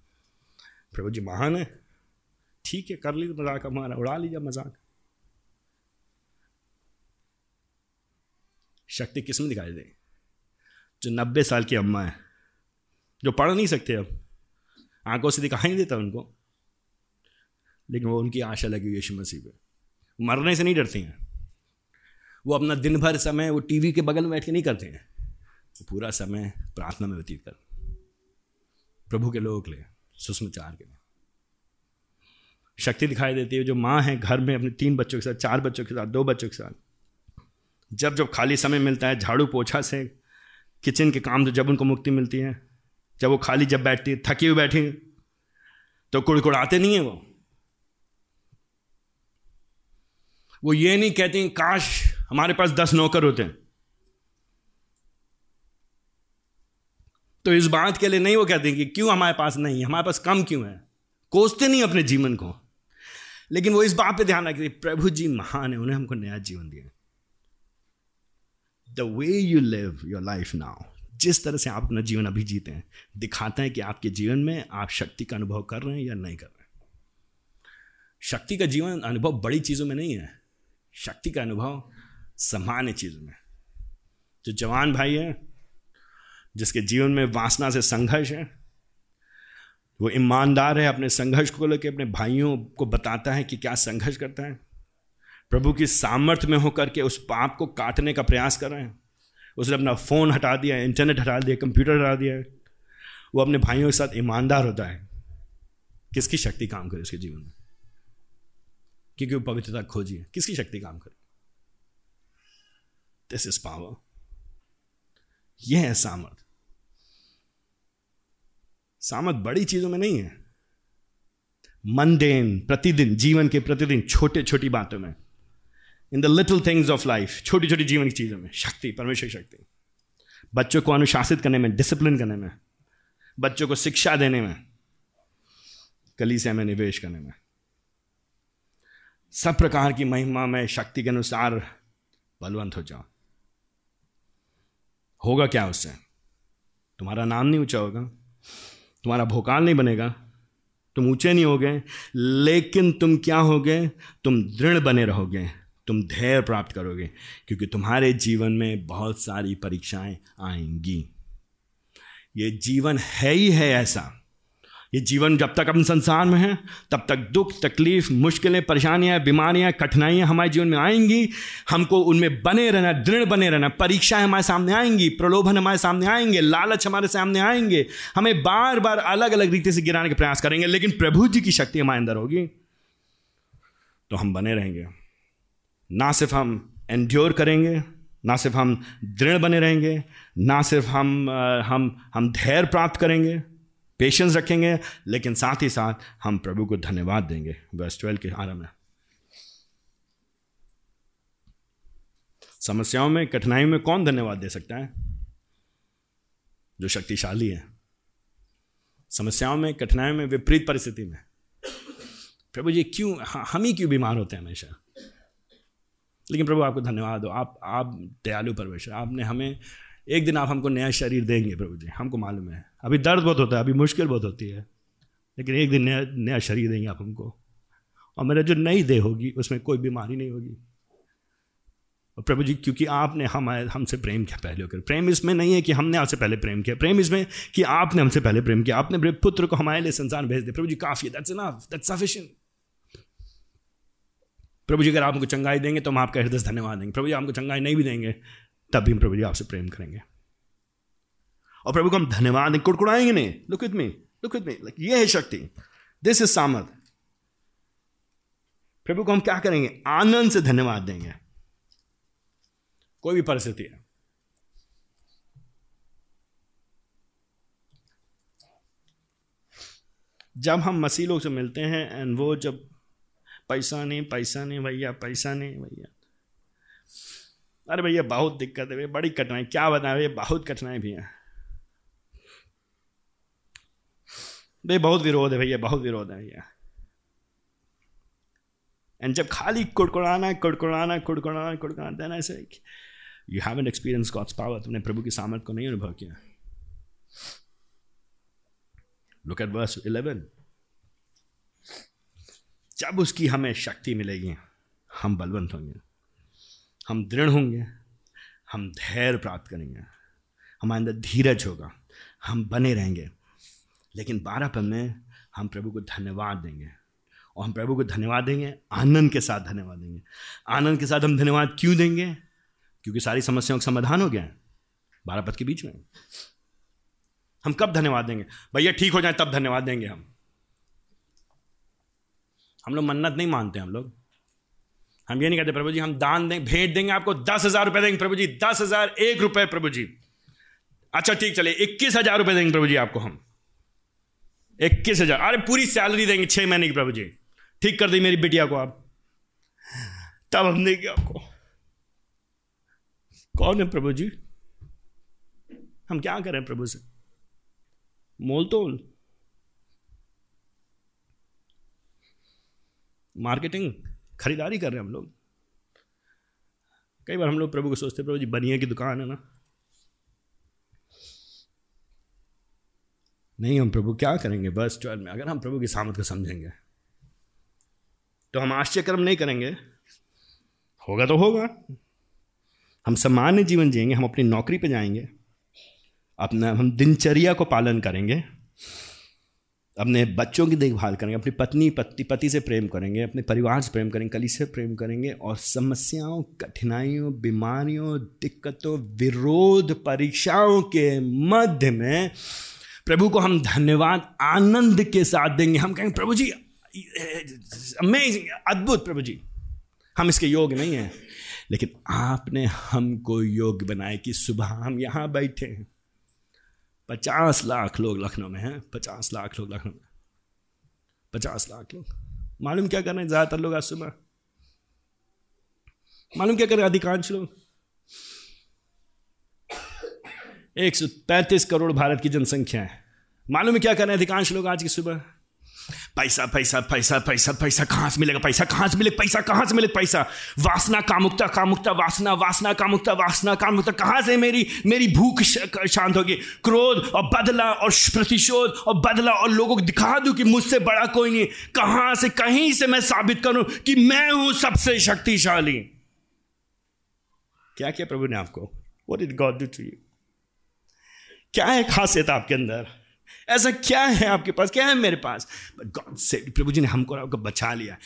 प्रभु जी महान है। ठीक है, कर लीजिए मज़ाक हमारा, उड़ा लीजिए मज़ाक। शक्ति किसमें दिखाई दे? जो नब्बे साल की अम्मा है, जो पढ़ नहीं सकते अब। आँखों से दिखाई नहीं देता उनको। लेकिन वो उनकी आशा लगी हुई यीशु मसीह पे। मरने से नहीं डरती हैं। वो अपना दिन भर समय वो टीवी के बगल में बैठ के नहीं करते हैं। वो पूरा समय प्रार्थना में व्यतीत कर प्रभु के लोग ले सुषमाचार के लिए। शक्ति दिखाई देती है, जो माँ है घर में अपने तीन बच्चों के साथ, चार बच्चों के साथ, दो बच्चों के साथ। जब जब खाली समय मिलता है, झाड़ू पोछा से किचन के काम से जब उनको मुक्ति मिलती है। जब वो खाली जब बैठती है, थकी हुई बैठी तो कुड़कुड़ाते नहीं है वो। वो ये नहीं कहती काश हमारे पास दस नौकर होते हैं। तो इस बात के लिए नहीं वो कहते कि क्यों हमारे पास नहीं हमारे पास कम क्यों है? कोसते नहीं अपने जीवन को। लेकिन वो इस बात पे ध्यान रखते प्रभु जी महान है, उन्हें हमको नया जीवन दिया the way you live your life now जिस तरह से आप अपना जीवन अभी जीते हैं, दिखाता है कि आपके जीवन में आप शक्ति का अनुभव कर रहे हैं या नहीं कर रहे हैं। शक्ति का जीवन अनुभव बड़ी चीज़ों में नहीं है। शक्ति का अनुभव सामान्य चीज़ में। जो जवान भाई है, जिसके जीवन में वासना से संघर्ष है, वो ईमानदार है, अपने संघर्ष को लेकर अपने भाइयों को बताता है कि क्या संघर्ष करता है। प्रभु की सामर्थ्य में होकर के उस पाप को काटने का प्रयास कर रहे हैं। उसने अपना फ़ोन हटा दिया, इंटरनेट हटा दिया, कंप्यूटर हटा दिया। है वो अपने भाइयों के साथ ईमानदार होता है। किसकी शक्ति काम करे उसके जीवन में? क्योंकि वो पवित्रता खोजी है किसकी शक्ति काम करे? दिस इज़ पावर यह है सामर्थ सामर्थ बड़ी चीज़ों में नहीं है। मंडेन प्रतिदिन, जीवन के प्रतिदिन, छोटे, छोटी बातों में। In the little things of life छोटी छोटी जीवन की चीज़ों में। शक्ति, परमेश्वर शक्ति। बच्चों को अनुशासित करने में डिसिप्लिन करने में। बच्चों को शिक्षा देने में। कलीसिया में निवेश करने में। सब प्रकार की महिमा में, शक्ति के अनुसार बलवंत हो जाओ। होगा क्या उससे? तुम्हारा नाम नहीं ऊँचा होगा। तुम्हारा भोकाल नहीं बनेगा। तुम ऊँचे नहीं होगे, लेकिन तुम क्या होगे? तुम दृढ़ बने रहोगे। तुम धैर्य प्राप्त करोगे, क्योंकि तुम्हारे जीवन में बहुत सारी परीक्षाएँ आएँगी। ये जीवन है ही है ऐसा। ये जीवन जब तक हम संसार में हैं, तब तक दुख, तकलीफ़, मुश्किलें, परेशानियाँ, बीमारियाँ, कठिनाइयाँ हमारे जीवन में आएँगी। हमको उनमें बने रहना, दृढ़ बने रहना। परीक्षाएँ हमारे सामने आएँगी, प्रलोभन हमारे सामने आएँगे, लालच हमारे सामने आएँगे। हमें बार बार अलग अलग रीति से गिराने के प्रयास करेंगे, लेकिन प्रभु जी की शक्ति हमारे अंदर होगी। तो हम बने रहेंगे। ना सिर्फ़ हम एंड्योर करेंगे, ना सिर्फ़ हम दृढ़ बने रहेंगे, ना सिर्फ़ हम हम हम धैर्य प्राप्त करेंगे। पेशेंस रखेंगे, लेकिन साथ ही साथ हम प्रभु को धन्यवाद देंगे। वर्ष ट्वेल्व के आरंभ में। समस्याओं में, कठिनाइयों में कौन धन्यवाद दे सकता है? जो शक्तिशाली है। समस्याओं में, कठिनाइयों में, विपरीत परिस्थिति में। प्रभु जी, क्यों? हम ही क्यों बीमार होते हैं हमेशा? लेकिन प्रभु, आपको धन्यवाद हो आप आप दयालु परमेश्वर। आपने हमें एक दिन आप हमको नया शरीर देंगे प्रभु जी, हमको मालूम है। अभी दर्द बहुत होता है, अभी मुश्किल बहुत होती है, लेकिन एक दिन नया नया शरीर देंगे आप हमको। और मेरा जो नई देह होगी, उसमें कोई बीमारी नहीं होगी। और प्रभु जी, क्योंकि आपने हम हमसे प्रेम किया पहले होकर। प्रेम इसमें नहीं है कि हमने आपसे पहले प्रेम किया। प्रेम इसमें कि आपने हमसे पहले प्रेम किया। आपने पुत्र को हमारे लिए संसार भेज दिया। प्रभु जी, काफ़ी दैट्स इनफ दैट्स सफिशिएंट प्रभु जी, अगर आप हमको चंगाई देंगे तो हम आपका हृदय धन्यवाद देंगे। प्रभु जी हमको चंगाई नहीं भी देंगे। तब भी हम प्रभु जी आपसे प्रेम करेंगे। और प्रभु को हम धन्यवाद देंगे कुड़कुड़ाएँगे नहीं। Look with me look with me like ये है शक्ति। दिस इज़ सामर्थ। प्रभु को हम क्या करेंगे? आनंद से धन्यवाद देंगे। कोई भी परिस्थिति है। जब हम मसीह लोग से मिलते हैं एंड वो जब, पैसा नहीं पैसा नहीं भैया, पैसा नहीं भैया। अरे भैया, बहुत दिक्कत है भैया, बड़ी कठिनाई, क्या बताएँ भैया, बहुत कठिनाई भी है। भाई बहुत विरोध है भैया, बहुत विरोध है भैया। एंड जब खाली कुड़कुड़ाना कुड़कुड़ाना कुड़कुड़ाना कुड़कुड़ाना देना ऐसे you have an experience God's power तुमने प्रभु की सामर्थ को नहीं अनुभव किया. लुक एट वर्स इलेवन जब उसकी हमें शक्ति मिलेगी, हम बलवंत होंगे। हम दृढ़ होंगे, हम धैर्य प्राप्त करेंगे, हमारे अंदर धीरज होगा, हम बने रहेंगे। लेकिन बारह पद में हम प्रभु को धन्यवाद देंगे और हम प्रभु को धन्यवाद देंगे, आनंद के साथ धन्यवाद देंगे। आनंद के साथ हम धन्यवाद क्यों देंगे? क्योंकि सारी समस्याओं का समाधान हो गया है बारह पद के बीच में। हम कब धन्यवाद देंगे? भैया, ठीक हो जाए तब धन्यवाद देंगे हम। हम लोग मन्नत नहीं मानते हम लोग। हम ये नहीं कहते, प्रभु जी, हम दान दें, भेंट देंगे आपको, दस हज़ार रुपए देंगे प्रभु जी, दस हज़ार, एक रुपए प्रभु जी। अच्छा ठीक चले इक्कीस हज़ार रुपए देंगे प्रभु जी आपको हम। इक्कीस हज़ार, अरे पूरी सैलरी देंगे छह महीने की प्रभु जी। ठीक कर दी मेरी बिटिया को आप। तब हम देंगे आपको। कौन है प्रभु जी? हम क्या करें प्रभु से? मोल तोल। मार्केटिंग? खरीदारी कर रहे हैं हम लोग। कई बार हम लोग प्रभु को सोचते प्रभु जी, बनिया की दुकान है ना। नहीं, हम प्रभु क्या करेंगे? बस ट्वेल्व में, अगर हम प्रभु की सामत को समझेंगे तो हम आश्चर्यक्रम नहीं करेंगे। होगा तो होगा। हम सामान्य जीवन जिएँगे, हम अपनी नौकरी पे जाएँगे, अपना, हम दिनचर्या को पालन करेंगे अपने बच्चों की देखभाल करेंगे, अपनी पत्नी, पति पति से प्रेम करेंगे, अपने परिवार से प्रेम करेंगे, कली से प्रेम करेंगे और समस्याओं, कठिनाइयों, बीमारियों, दिक्कतों, विरोध, परीक्षाओं के मध्य में प्रभु को हम धन्यवाद, आनंद के साथ देंगे। हम कहेंगे, प्रभु जी अमेजिंग अद्भुत प्रभु जी, हम इसके योग नहीं हैं। लेकिन आपने हमको योग्य बनाए कि सुबह हम यहाँ बैठे हैं। पचास लाख लोग लखनऊ में हैं, पचास लाख लोग लखनऊ में। पचास लाख लोग। मालूम क्या कर रहे हैं? ज़्यादातर लोग आज सुबह। मालूम क्या कर रहे हैं अधिकांश लोग? एक सौ पैंतीस करोड़ भारत की जनसंख्या है। मालूम क्या कर रहे हैं अधिकांश लोग आज की सुबह? पैसा पैसा पैसा पैसा पैसा, कहाँ से मिलेगा पैसा? कहाँ से मिलेगा पैसा? कहाँ से मिलेगा पैसा? वासना कामुकता कामुकता, वासना वासना कामुकता वासना कामुकता। कहाँ से मेरी मेरी भूख शांत होगी? क्रोध और बदला और प्रतिशोध और बदला और लोगों को दिखा दूँ कि मुझसे बड़ा कोई नहीं। कहाँ से, कहीं से मैं साबित करूँ कि मैं हूँ सबसे शक्तिशाली? क्या किया प्रभु ने आपको? What it God do to you क्या है खासियत आपके अंदर? ऐसा क्या है आपके पास? क्या है मेरे पास? गॉड से प्रभु जी ने हमको आपको बचा लिया।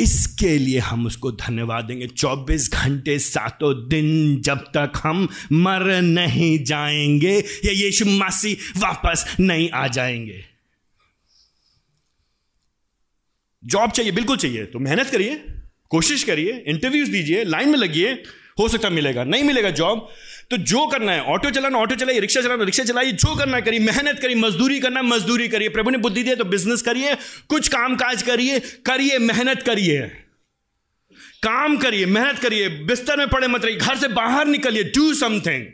इसके लिए हम उसको धन्यवाद देंगे। 24 घंटे सातों दिन जब तक हम मर नहीं जाएँगे, या यीशु मसीह वापस नहीं आ जाएँगे। जॉब चाहिए, बिल्कुल चाहिए। तो मेहनत करिए, कोशिश करिए इंटरव्यूज़ दीजिए लाइन में लगिए, हो सकता मिलेगा। नहीं मिलेगा जॉब तो जो करना है, ऑटो चलाना, ऑटो चलाइए, रिक्शा चलाना, रिक्शा चलाइए, जो करना करिए, मेहनत करिए, मजदूरी करना मजदूरी करिए। प्रभु ने बुद्धि दिया तो बिज़नेस करिए, कुछ काम काज करिए करिए, मेहनत करिए। काम करिए, मेहनत करिए, बिस्तर में पड़े मत रहिए, घर से बाहर निकलिए डू समथिंग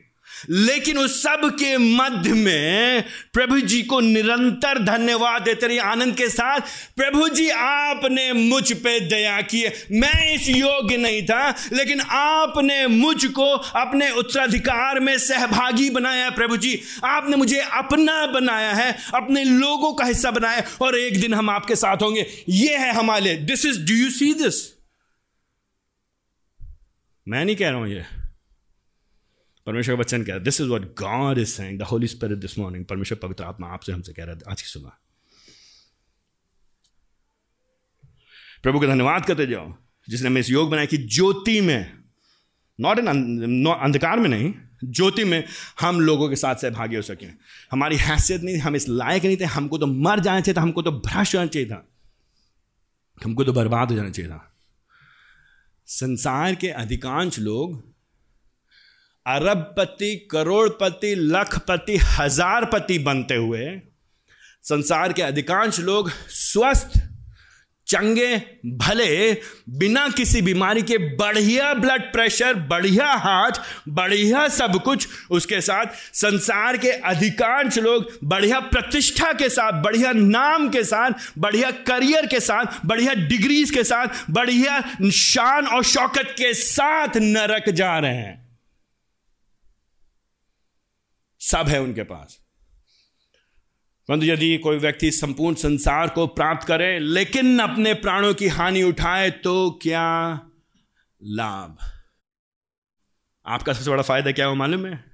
लेकिन उस सब के मध्य में प्रभु जी को निरंतर धन्यवाद देते रहिए आनंद के साथ, प्रभु जी, आपने मुझ पे दया की मैं इस योग्य नहीं था, लेकिन आपने मुझको अपने उत्तराधिकार में सहभागी बनाया प्रभु जी। आपने मुझे अपना बनाया है, अपने लोगों का हिस्सा बनाया और एक दिन हम आपके साथ होंगे। यह है हमारे this is do you see this मैं नहीं कह रहा हूँ यह परमेश्वर का वचन कह रहा है this is what God is saying the holy spirit this morning परमेश्वर पवित्र आत्मा आपसे हमसे कह रहा है, आज की सुबह. प्रभु का धन्यवाद करते जाओ, जिसने हमें इस योग बनाया कि ज्योति में नॉट इन अंधकार में नहीं, ज्योति में हम लोगों के साथ सहभागी हो सकें। हमारी हैसियत नहीं, हम इस लायक नहीं थे, हमको तो मर जाना चाहिए था, हमको तो भ्रष्ट होना चाहिए था। हमको तो बर्बाद हो जाना चाहिए था। संसार के अधिकांश लोग अरबपति, करोड़पति, लखपति, हजारपति बनते हुए संसार के अधिकांश लोग स्वस्थ, चंगे, भले, बिना किसी बीमारी के बढ़िया ब्लड प्रेशर बढ़िया हार्ट, बढ़िया सब कुछ, उसके साथ संसार के अधिकांश लोग बढ़िया प्रतिष्ठा के साथ, बढ़िया नाम के साथ, बढ़िया करियर के साथ, बढ़िया डिग्रीज के साथ, बढ़िया शान और शौकत के साथ नरक जा रहे हैं। सब है उनके पास। परंतु यदि कोई व्यक्ति संपूर्ण संसार को प्राप्त करे, लेकिन अपने प्राणों की हानि उठाए तो क्या लाभ? आपका सबसे बड़ा फ़ायदा क्या हो मालूम है?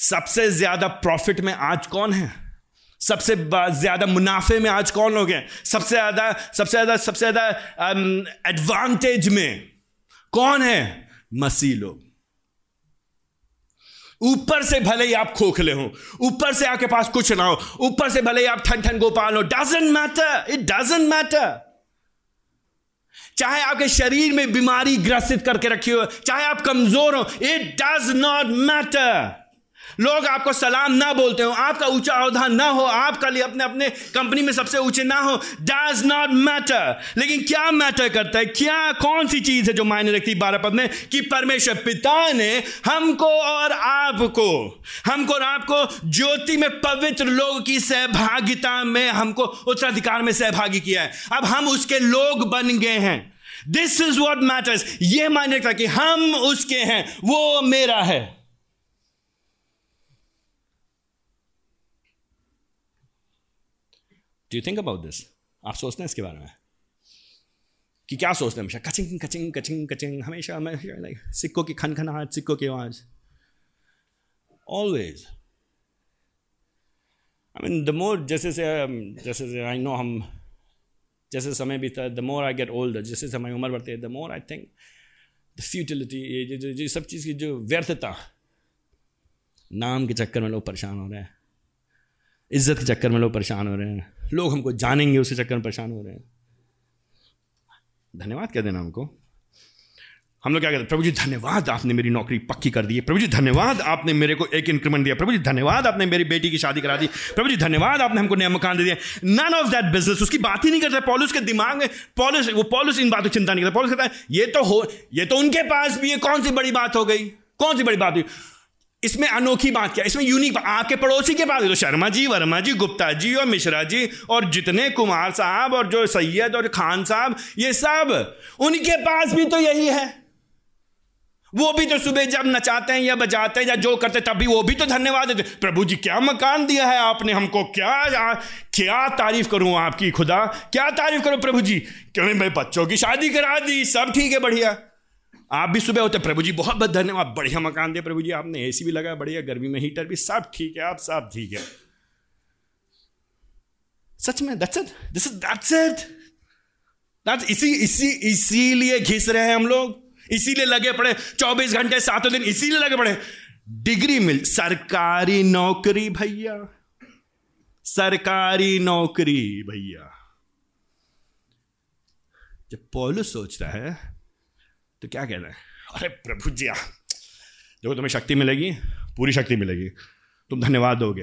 सबसे ज़्यादा प्रॉफिट में आज कौन है? सबसे ज़्यादा मुनाफे में आज कौन लोग हैं? सबसे ज़्यादा सबसे ज़्यादा सबसे ज़्यादा एडवांटेज में कौन है? मसीह लोग। ऊपर से भले ही आप खोखले हो, ऊपर से आपके पास कुछ ना हो, ऊपर से भले ही आप ठन ठन गोपाल हो doesn't matter it doesn't matter चाहे आपके शरीर में बीमारी ग्रसित करके रखी हो, चाहे आप कमज़ोर हो इट डज नॉट मैटर लोग आपको सलाम ना बोलते हो, आपका ऊँचा अहदा ना हो, आपका लिए अपने अपने कंपनी में सबसे ऊँचे ना हो डज नॉट मैटर लेकिन क्या मैटर करता है? क्या कौन सी चीज़ है जो मायने रखती है बारह पद में? कि परमेश्वर पिता ने हमको और आपको, हमको और आपको ज्योति में पवित्र लोग की सहभागिता में हमको उत्तराधिकार में सहभागी किया है। अब हम उसके लोग बन गए हैं। दिस इज़ वॉट मैटर्स ये मायने रखता कि हम उसके हैं, वो मेरा है। Do you think about this आप सोचते हैं इसके बारे में? कि क्या सोचते हैं हमेशा? कचिंग कचिंग कचिंग कचिंग, हमेशा हमेशा लाइक सिक्कों की खन खनाहट सिक्कों की आवाज़। Always I mean the more जैसे से जैसे से आई नो हम, जैसे समय बीता the more I get old जैसे समय उम्र बढ़ती है the more I think the futility ये सब चीज़ की जो व्यर्थता, नाम के चक्कर में लोग परेशान हो रहे हैं। इज़्ज़त के चक्कर में लोग परेशान हो रहे हैं। लोग हमको जानेंगे उसके चक्कर में परेशान हो रहे हैं। धन्यवाद कह देना हमको। हम लोग क्या कहते हैं, प्रभु जी, धन्यवाद आपने मेरी नौकरी पक्की कर दी है। प्रभु जी, धन्यवाद आपने मेरे को एक इंक्रीमेंट दिया। प्रभु जी, धन्यवाद आपने मेरी बेटी की शादी करा दी। प्रभु जी, धन्यवाद आपने हमको नया मकान दे दिया। नन ऑफ़ दैट बिज़नेस उसकी बात ही नहीं करता। पॉलिस के दिमाग में, पॉलिस, वो पॉलिस इन बातों की चिंता नहीं करता। पॉलिस कहता है, ये तो हो, ये तो उनके पास भी है। कौन सी बड़ी बात हो गई? कौन सी बड़ी बात हुई? इसमें अनोखी बात क्या? इसमें यूनिक आपके पड़ोसी के पास तो शर्मा जी, वर्मा जी, गुप्ता जी और मिश्रा जी और जितने कुमार साहब और जो सैयद और खान साहब, ये सब, उनके पास भी तो यही है। वो भी तो सुबह जब नचाते हैं या बजाते हैं या जो करते तब भी वो भी तो धन्यवाद देते प्रभु जी, क्या मकान दिया है आपने हमको? क्या क्या तारीफ़ करूँ आपकी खुदा? क्या तारीफ़ करूँ प्रभु जी? क्यों भाई, बच्चों की शादी करा दी? सब ठीक है, बढ़िया। आप भी सुबह होते प्रभु जी, बहुत बहुत धन्यवाद। बढ़िया मकान दिया प्रभु जी आपने। एसी भी लगाया, बढ़िया। गर्मी में हीटर भी, सब ठीक है, आप सब ठीक है। सच में this is that's it that's इसी इसी, इसीलिए घिस रहे हैं हम लोग। इसीलिए लगे पड़े चौबीस घंटे, सातों दिन इसीलिए लगे पड़े डिग्री मिल, सरकारी नौकरी भैया। सरकारी नौकरी भैया। जब पॉलुस सोचता है तो क्या कहना है? अरे प्रभु जी देखो, तुम्हें शक्ति मिलेगी, पूरी शक्ति मिलेगी। तुम धन्यवाद दोगे।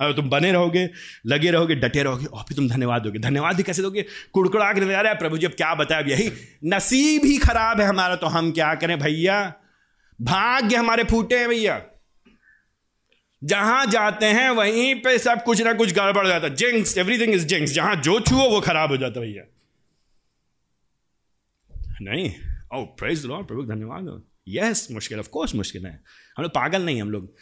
अगर तुम बने रहोगे, लगे रहोगे, डटे रहोगे, और फिर तुम धन्यवाद दोगे। धन्यवाद ही कैसे दोगे? कुड़कुड़ा के नज़र प्रभु जी, अब क्या बताया अब यही नसीब ही खराब है हमारा। तो हम क्या करें भैया? भाग्य हमारे फूटे हैं भैया। जहाँ जाते हैं, वहीं पे सब कुछ ना कुछ गड़बड़ जाता जिंक्स एवरीथिंग इज़ जिंक्स जहाँ जो छुओ, वो खराब हो जाता भैया। नहीं। ओ प्रेज लॉर्ड प्रभु, धन्यवाद। यस मुश्किल ऑफ़ कोर्स मुश्किल है। हम लोग पागल नहीं हम लोग।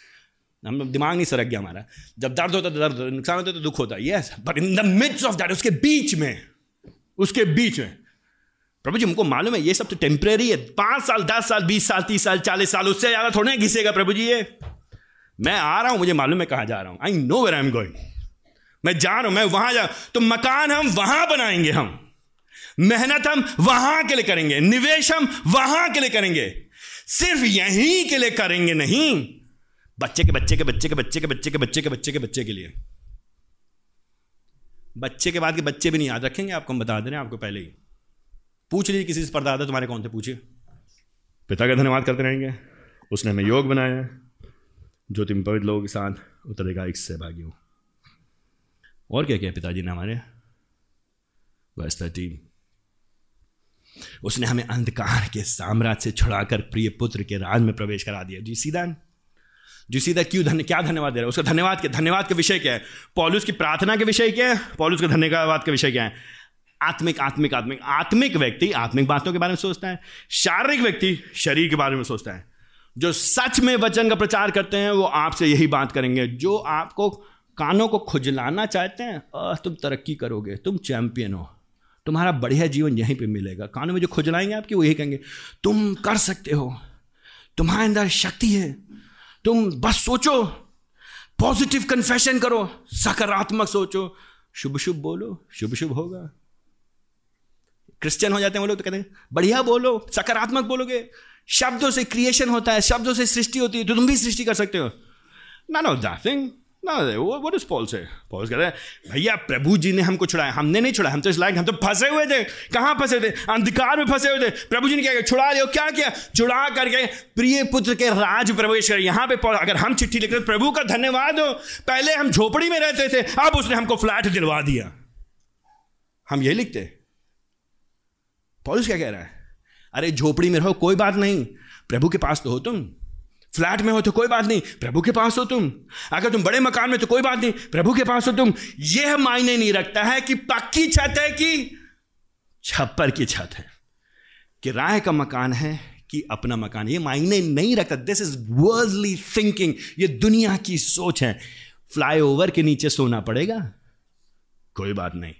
हम लोग दिमाग नहीं सरक गया हमारा। जब दर्द होता है दर्द, नुकसान होता है तो दुख होता है। Yes but in the midst of that उसके बीच में, उसके बीच में, प्रभु जी, हमको मालूम है, ये सब तो टेम्परेरी है। पाँच साल, दस साल, बीस साल, तीस साल, चालीस साल, उससे ज़्यादा थोड़े घिसेगा प्रभु जी ये। मैं आ रहा हूँ, मुझे मालूम है कहाँ जा रहा हूँ। I know where I am going मैं जा रहा हूँ, मैं वहाँ जा तो मकान हम वहाँ बनाएँगे हम। मेहनत हम वहाँ के लिए करेंगे, निवेश हम वहाँ के लिए करेंगे। सिर्फ़ यहीं के लिए करेंगे नहीं, बच्चे के बच्चे के बच्चे के बच्चे के बच्चे के बच्चे के बच्चे के बच्चे के लिए। बच्चे के बाद के बच्चे भी नहीं याद रखेंगे, आपको हम बता दे रहे हैं आपको पहले ही। पूछ लीजिए किसी से परदादा तुम्हारे कौन थे पूछिए। पिता का धन्यवाद करते रहेंगे, उसने हमें योग बनाया जो तुम पवित्र लोगों के साथ उतरेगा, एक सहभागी हो। और क्या किया पिताजी ने हमारे? बस थर्टीन उसने हमें अंधकार के साम्राज्य से छुड़ाकर प्रिय पुत्र के राज में प्रवेश करा दिया। जी सीधा जी सीधा क्यों धन्य क्या धन्यवाद दे रहा है? उसका धन्यवाद क्या धन्यवाद का विषय क्या है? पॉलुस की प्रार्थना के विषय क्या है? पॉलुस का धन्यवाद का विषय क्या है? आत्मिक आत्मिक आत्मिक आत्मिक व्यक्ति आत्मिक बातों के बारे में सोचता है। शारीरिक व्यक्ति शरीर के बारे में सोचता है। जो सच में वचन का प्रचार करते हैं, वो आपसे यही बात करेंगे। जो आपको कानों को खुजलाना चाहते हैं तुम तरक्की करोगे, तुम चैंपियन हो। तुम्हारा बढ़िया जीवन यहीं पे मिलेगा। कानों में जो खुजलाएँगे आपकी, वो यही कहेंगे, तुम कर सकते हो। तुम्हारे अंदर शक्ति है। तुम बस सोचो। पॉजिटिव कन्फेशन करो। सकारात्मक सोचो। शुभ शुभ बोलो। शुभ शुभ होगा। क्रिश्चियन हो जाते हैं वो लोग तो कहते हैं, बढ़िया बोलो। सकारात्मक बोलोगे। शब्दों से क्रिएशन होता है। शब्दों से सृष्टि होती है। तो तुम भी सृष्टि कर सकते हो। नन ऑफ़ दैट थिंग ना, वो वो पॉल से? पॉल कह रहे हैं, भैया, प्रभु जी ने हमको छुड़ाया। हमने नहीं छुड़ाया, हम तो इस लायक हम तो फंसे हुए थे। कहाँ फंसे थे? अंधकार में फंसे हुए थे। प्रभु जी ने क्या किया? छुड़ा लिया क्या किया? छुड़ा करके प्रिय पुत्र के राज प्रवेश कर। यहाँ पे पॉल, अगर हम चिट्ठी लिख रहे प्रभु का धन्यवाद हो। पहले हम झोपड़ी में रहते थे, अब उसने हमको फ्लैट दिलवा दिया। हम यही लिखते पॉलिस क्या कह रहा है? अरे, झोपड़ी में रहो, कोई बात नहीं। प्रभु के पास तो हो तुम। फ्लैट में हो तो कोई बात नहीं, प्रभु के पास हो तुम। अगर तुम बड़े मकान में तो कोई बात नहीं, प्रभु के पास हो तुम। यह मायने नहीं रखता है कि पक्की छत है कि छप्पर की छत है। किराए का मकान है कि अपना मकान। ये मायने नहीं रखता। दिस इज़ वर्ल्डली थिंकिंग ये दुनिया की सोच है। फ्लाईओवर के नीचे सोना पड़ेगा। कोई बात नहीं।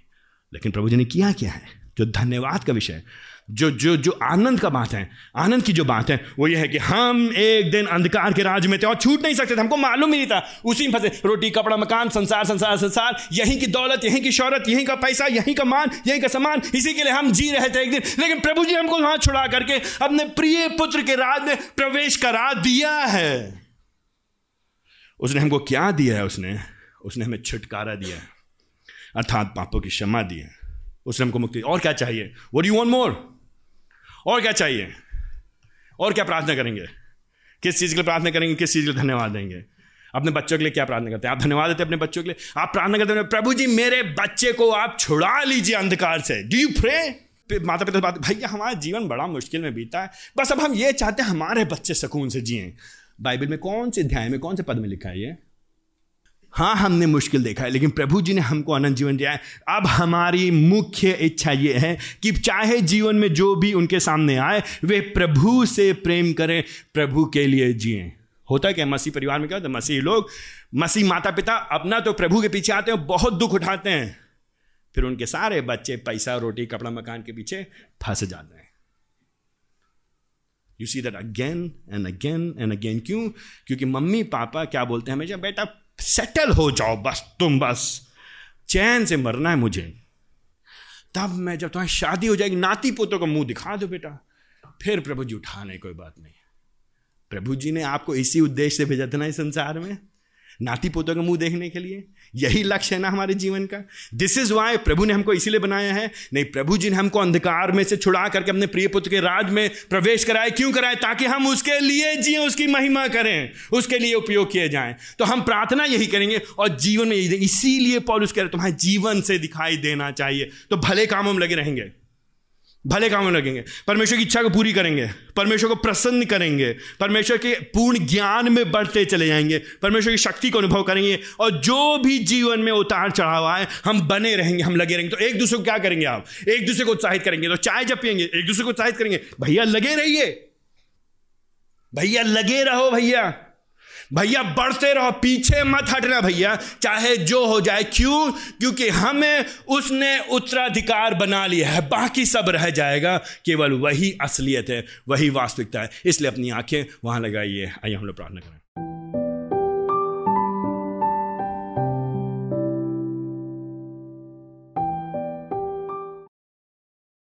लेकिन प्रभु जी ने किया क्या है? जो धन्यवाद का विषय जो जो जो आनंद का बात है, आनंद की जो बात है, वो ये है कि हम एक दिन अंधकार के राज में थे और छूट नहीं सकते थे। हमको मालूम ही नहीं था। उसी में फंसे, रोटी, कपड़ा, मकान, संसार संसार संसार, यहीं की दौलत, यहीं की शौरत यहीं का पैसा, यहीं का मान, यहीं का सामान, इसी के लिए हम जी रहे थे एक दिन। लेकिन प्रभु जी हमको वहाँ छुड़ा करके अपने प्रिय पुत्र के राज में प्रवेश करा दिया है। उसने हमको क्या दिया है? उसने उसने हमें छुटकारा दिया है। अर्थात पापों की क्षमा दी है। उसने हमको मुक्ति और क्या चाहिए? वो यू वॉन्ट मोर और क्या चाहिए? और क्या प्रार्थना करेंगे? किस चीज़ के लिए प्रार्थना करेंगे? किस चीज़ के लिए धन्यवाद देंगे? अपने बच्चों के लिए क्या प्रार्थना करते हैं? आप धन्यवाद देते हैं अपने बच्चों के लिए? आप प्रार्थना करते हैं प्रभु जी, मेरे बच्चे को आप छुड़ा लीजिए अंधकार से। डू यू प्रे माता पिता बात भैया, हमारा जीवन बड़ा मुश्किल में बीता है। बस अब हम ये चाहते हैं हमारे बच्चे सुकून से जिए। बाइबल में कौन से अध्याय में कौन से पद में लिखा है ये? हाँ हमने मुश्किल देखा है, लेकिन प्रभु जी ने हमको अनंत जीवन दिया है। अब हमारी मुख्य इच्छा ये है कि चाहे जीवन में जो भी उनके सामने आए, वे प्रभु से प्रेम करें, प्रभु के लिए जिए। होता क्या मसीह परिवार में क्या होता है, मसीह लोग, मसीह माता पिता अपना तो प्रभु के पीछे आते हैं बहुत दुख उठाते हैं। फिर उनके सारे बच्चे, पैसा, रोटी, कपड़ा, मकान के पीछे फंस जाते हैं। You see that again and again and again क्यों? क्योंकि मम्मी, पापा क्या बोलते हैं हमेशा, बेटा सेटल हो जाओ, बस तुम बस। चैन से मरना है मुझे। तब मैं जब तुम्हारी शादी हो जाएगी, नाती पोतों का मुँह दिखा दो बेटा। फिर प्रभु जी उठाने कोई बात नहीं। प्रभु जी ने आपको इसी उद्देश्य से भेजा था ना इस संसार में, नाती पोतों का मुँह देखने के लिए। यही लक्ष्य है ना हमारे जीवन का। दिस इज़ वाई प्रभु ने हमको इसीलिए बनाया है। नहीं, प्रभु जी ने हमको अंधकार में से छुड़ा करके अपने प्रिय पुत्र के राज में प्रवेश कराए। क्यों कराए? ताकि हम उसके लिए जिए, उसकी महिमा करें, उसके लिए उपयोग किए जाएँ। तो हम प्रार्थना यही करेंगे और जीवन में इसीलिए पॉलिस कह रहे तुम्हारे जीवन से दिखाई देना चाहिए। तो भले काम हम लगे रहेंगे। भले कामों लगेंगे, परमेश्वर की इच्छा को पूरी करेंगे, परमेश्वर को प्रसन्न करेंगे, परमेश्वर के पूर्ण ज्ञान में बढ़ते चले जाएँगे, परमेश्वर की शक्ति को अनुभव करेंगे और जो भी जीवन में उतार चढ़ाव आए, हम बने रहेंगे, हम लगे रहेंगे। तो एक दूसरे को क्या करेंगे आप? एक दूसरे को उत्साहित करेंगे तो चाय जब पियेंगे एक दूसरे को उत्साहित करेंगे। भैया लगे रहिए। भैया लगे रहो, भैया। भैया, बढ़ते रहो, पीछे मत हटना भैया। चाहे जो हो जाए, क्यों? क्योंकि हमें उसने उत्तराधिकार बना लिया है। बाकी सब रह जाएगा। केवल वही असलियत है, वही वास्तविकता है। इसलिए अपनी आँखें वहाँ लगाइए। आइए, हम लोग प्रार्थना करें।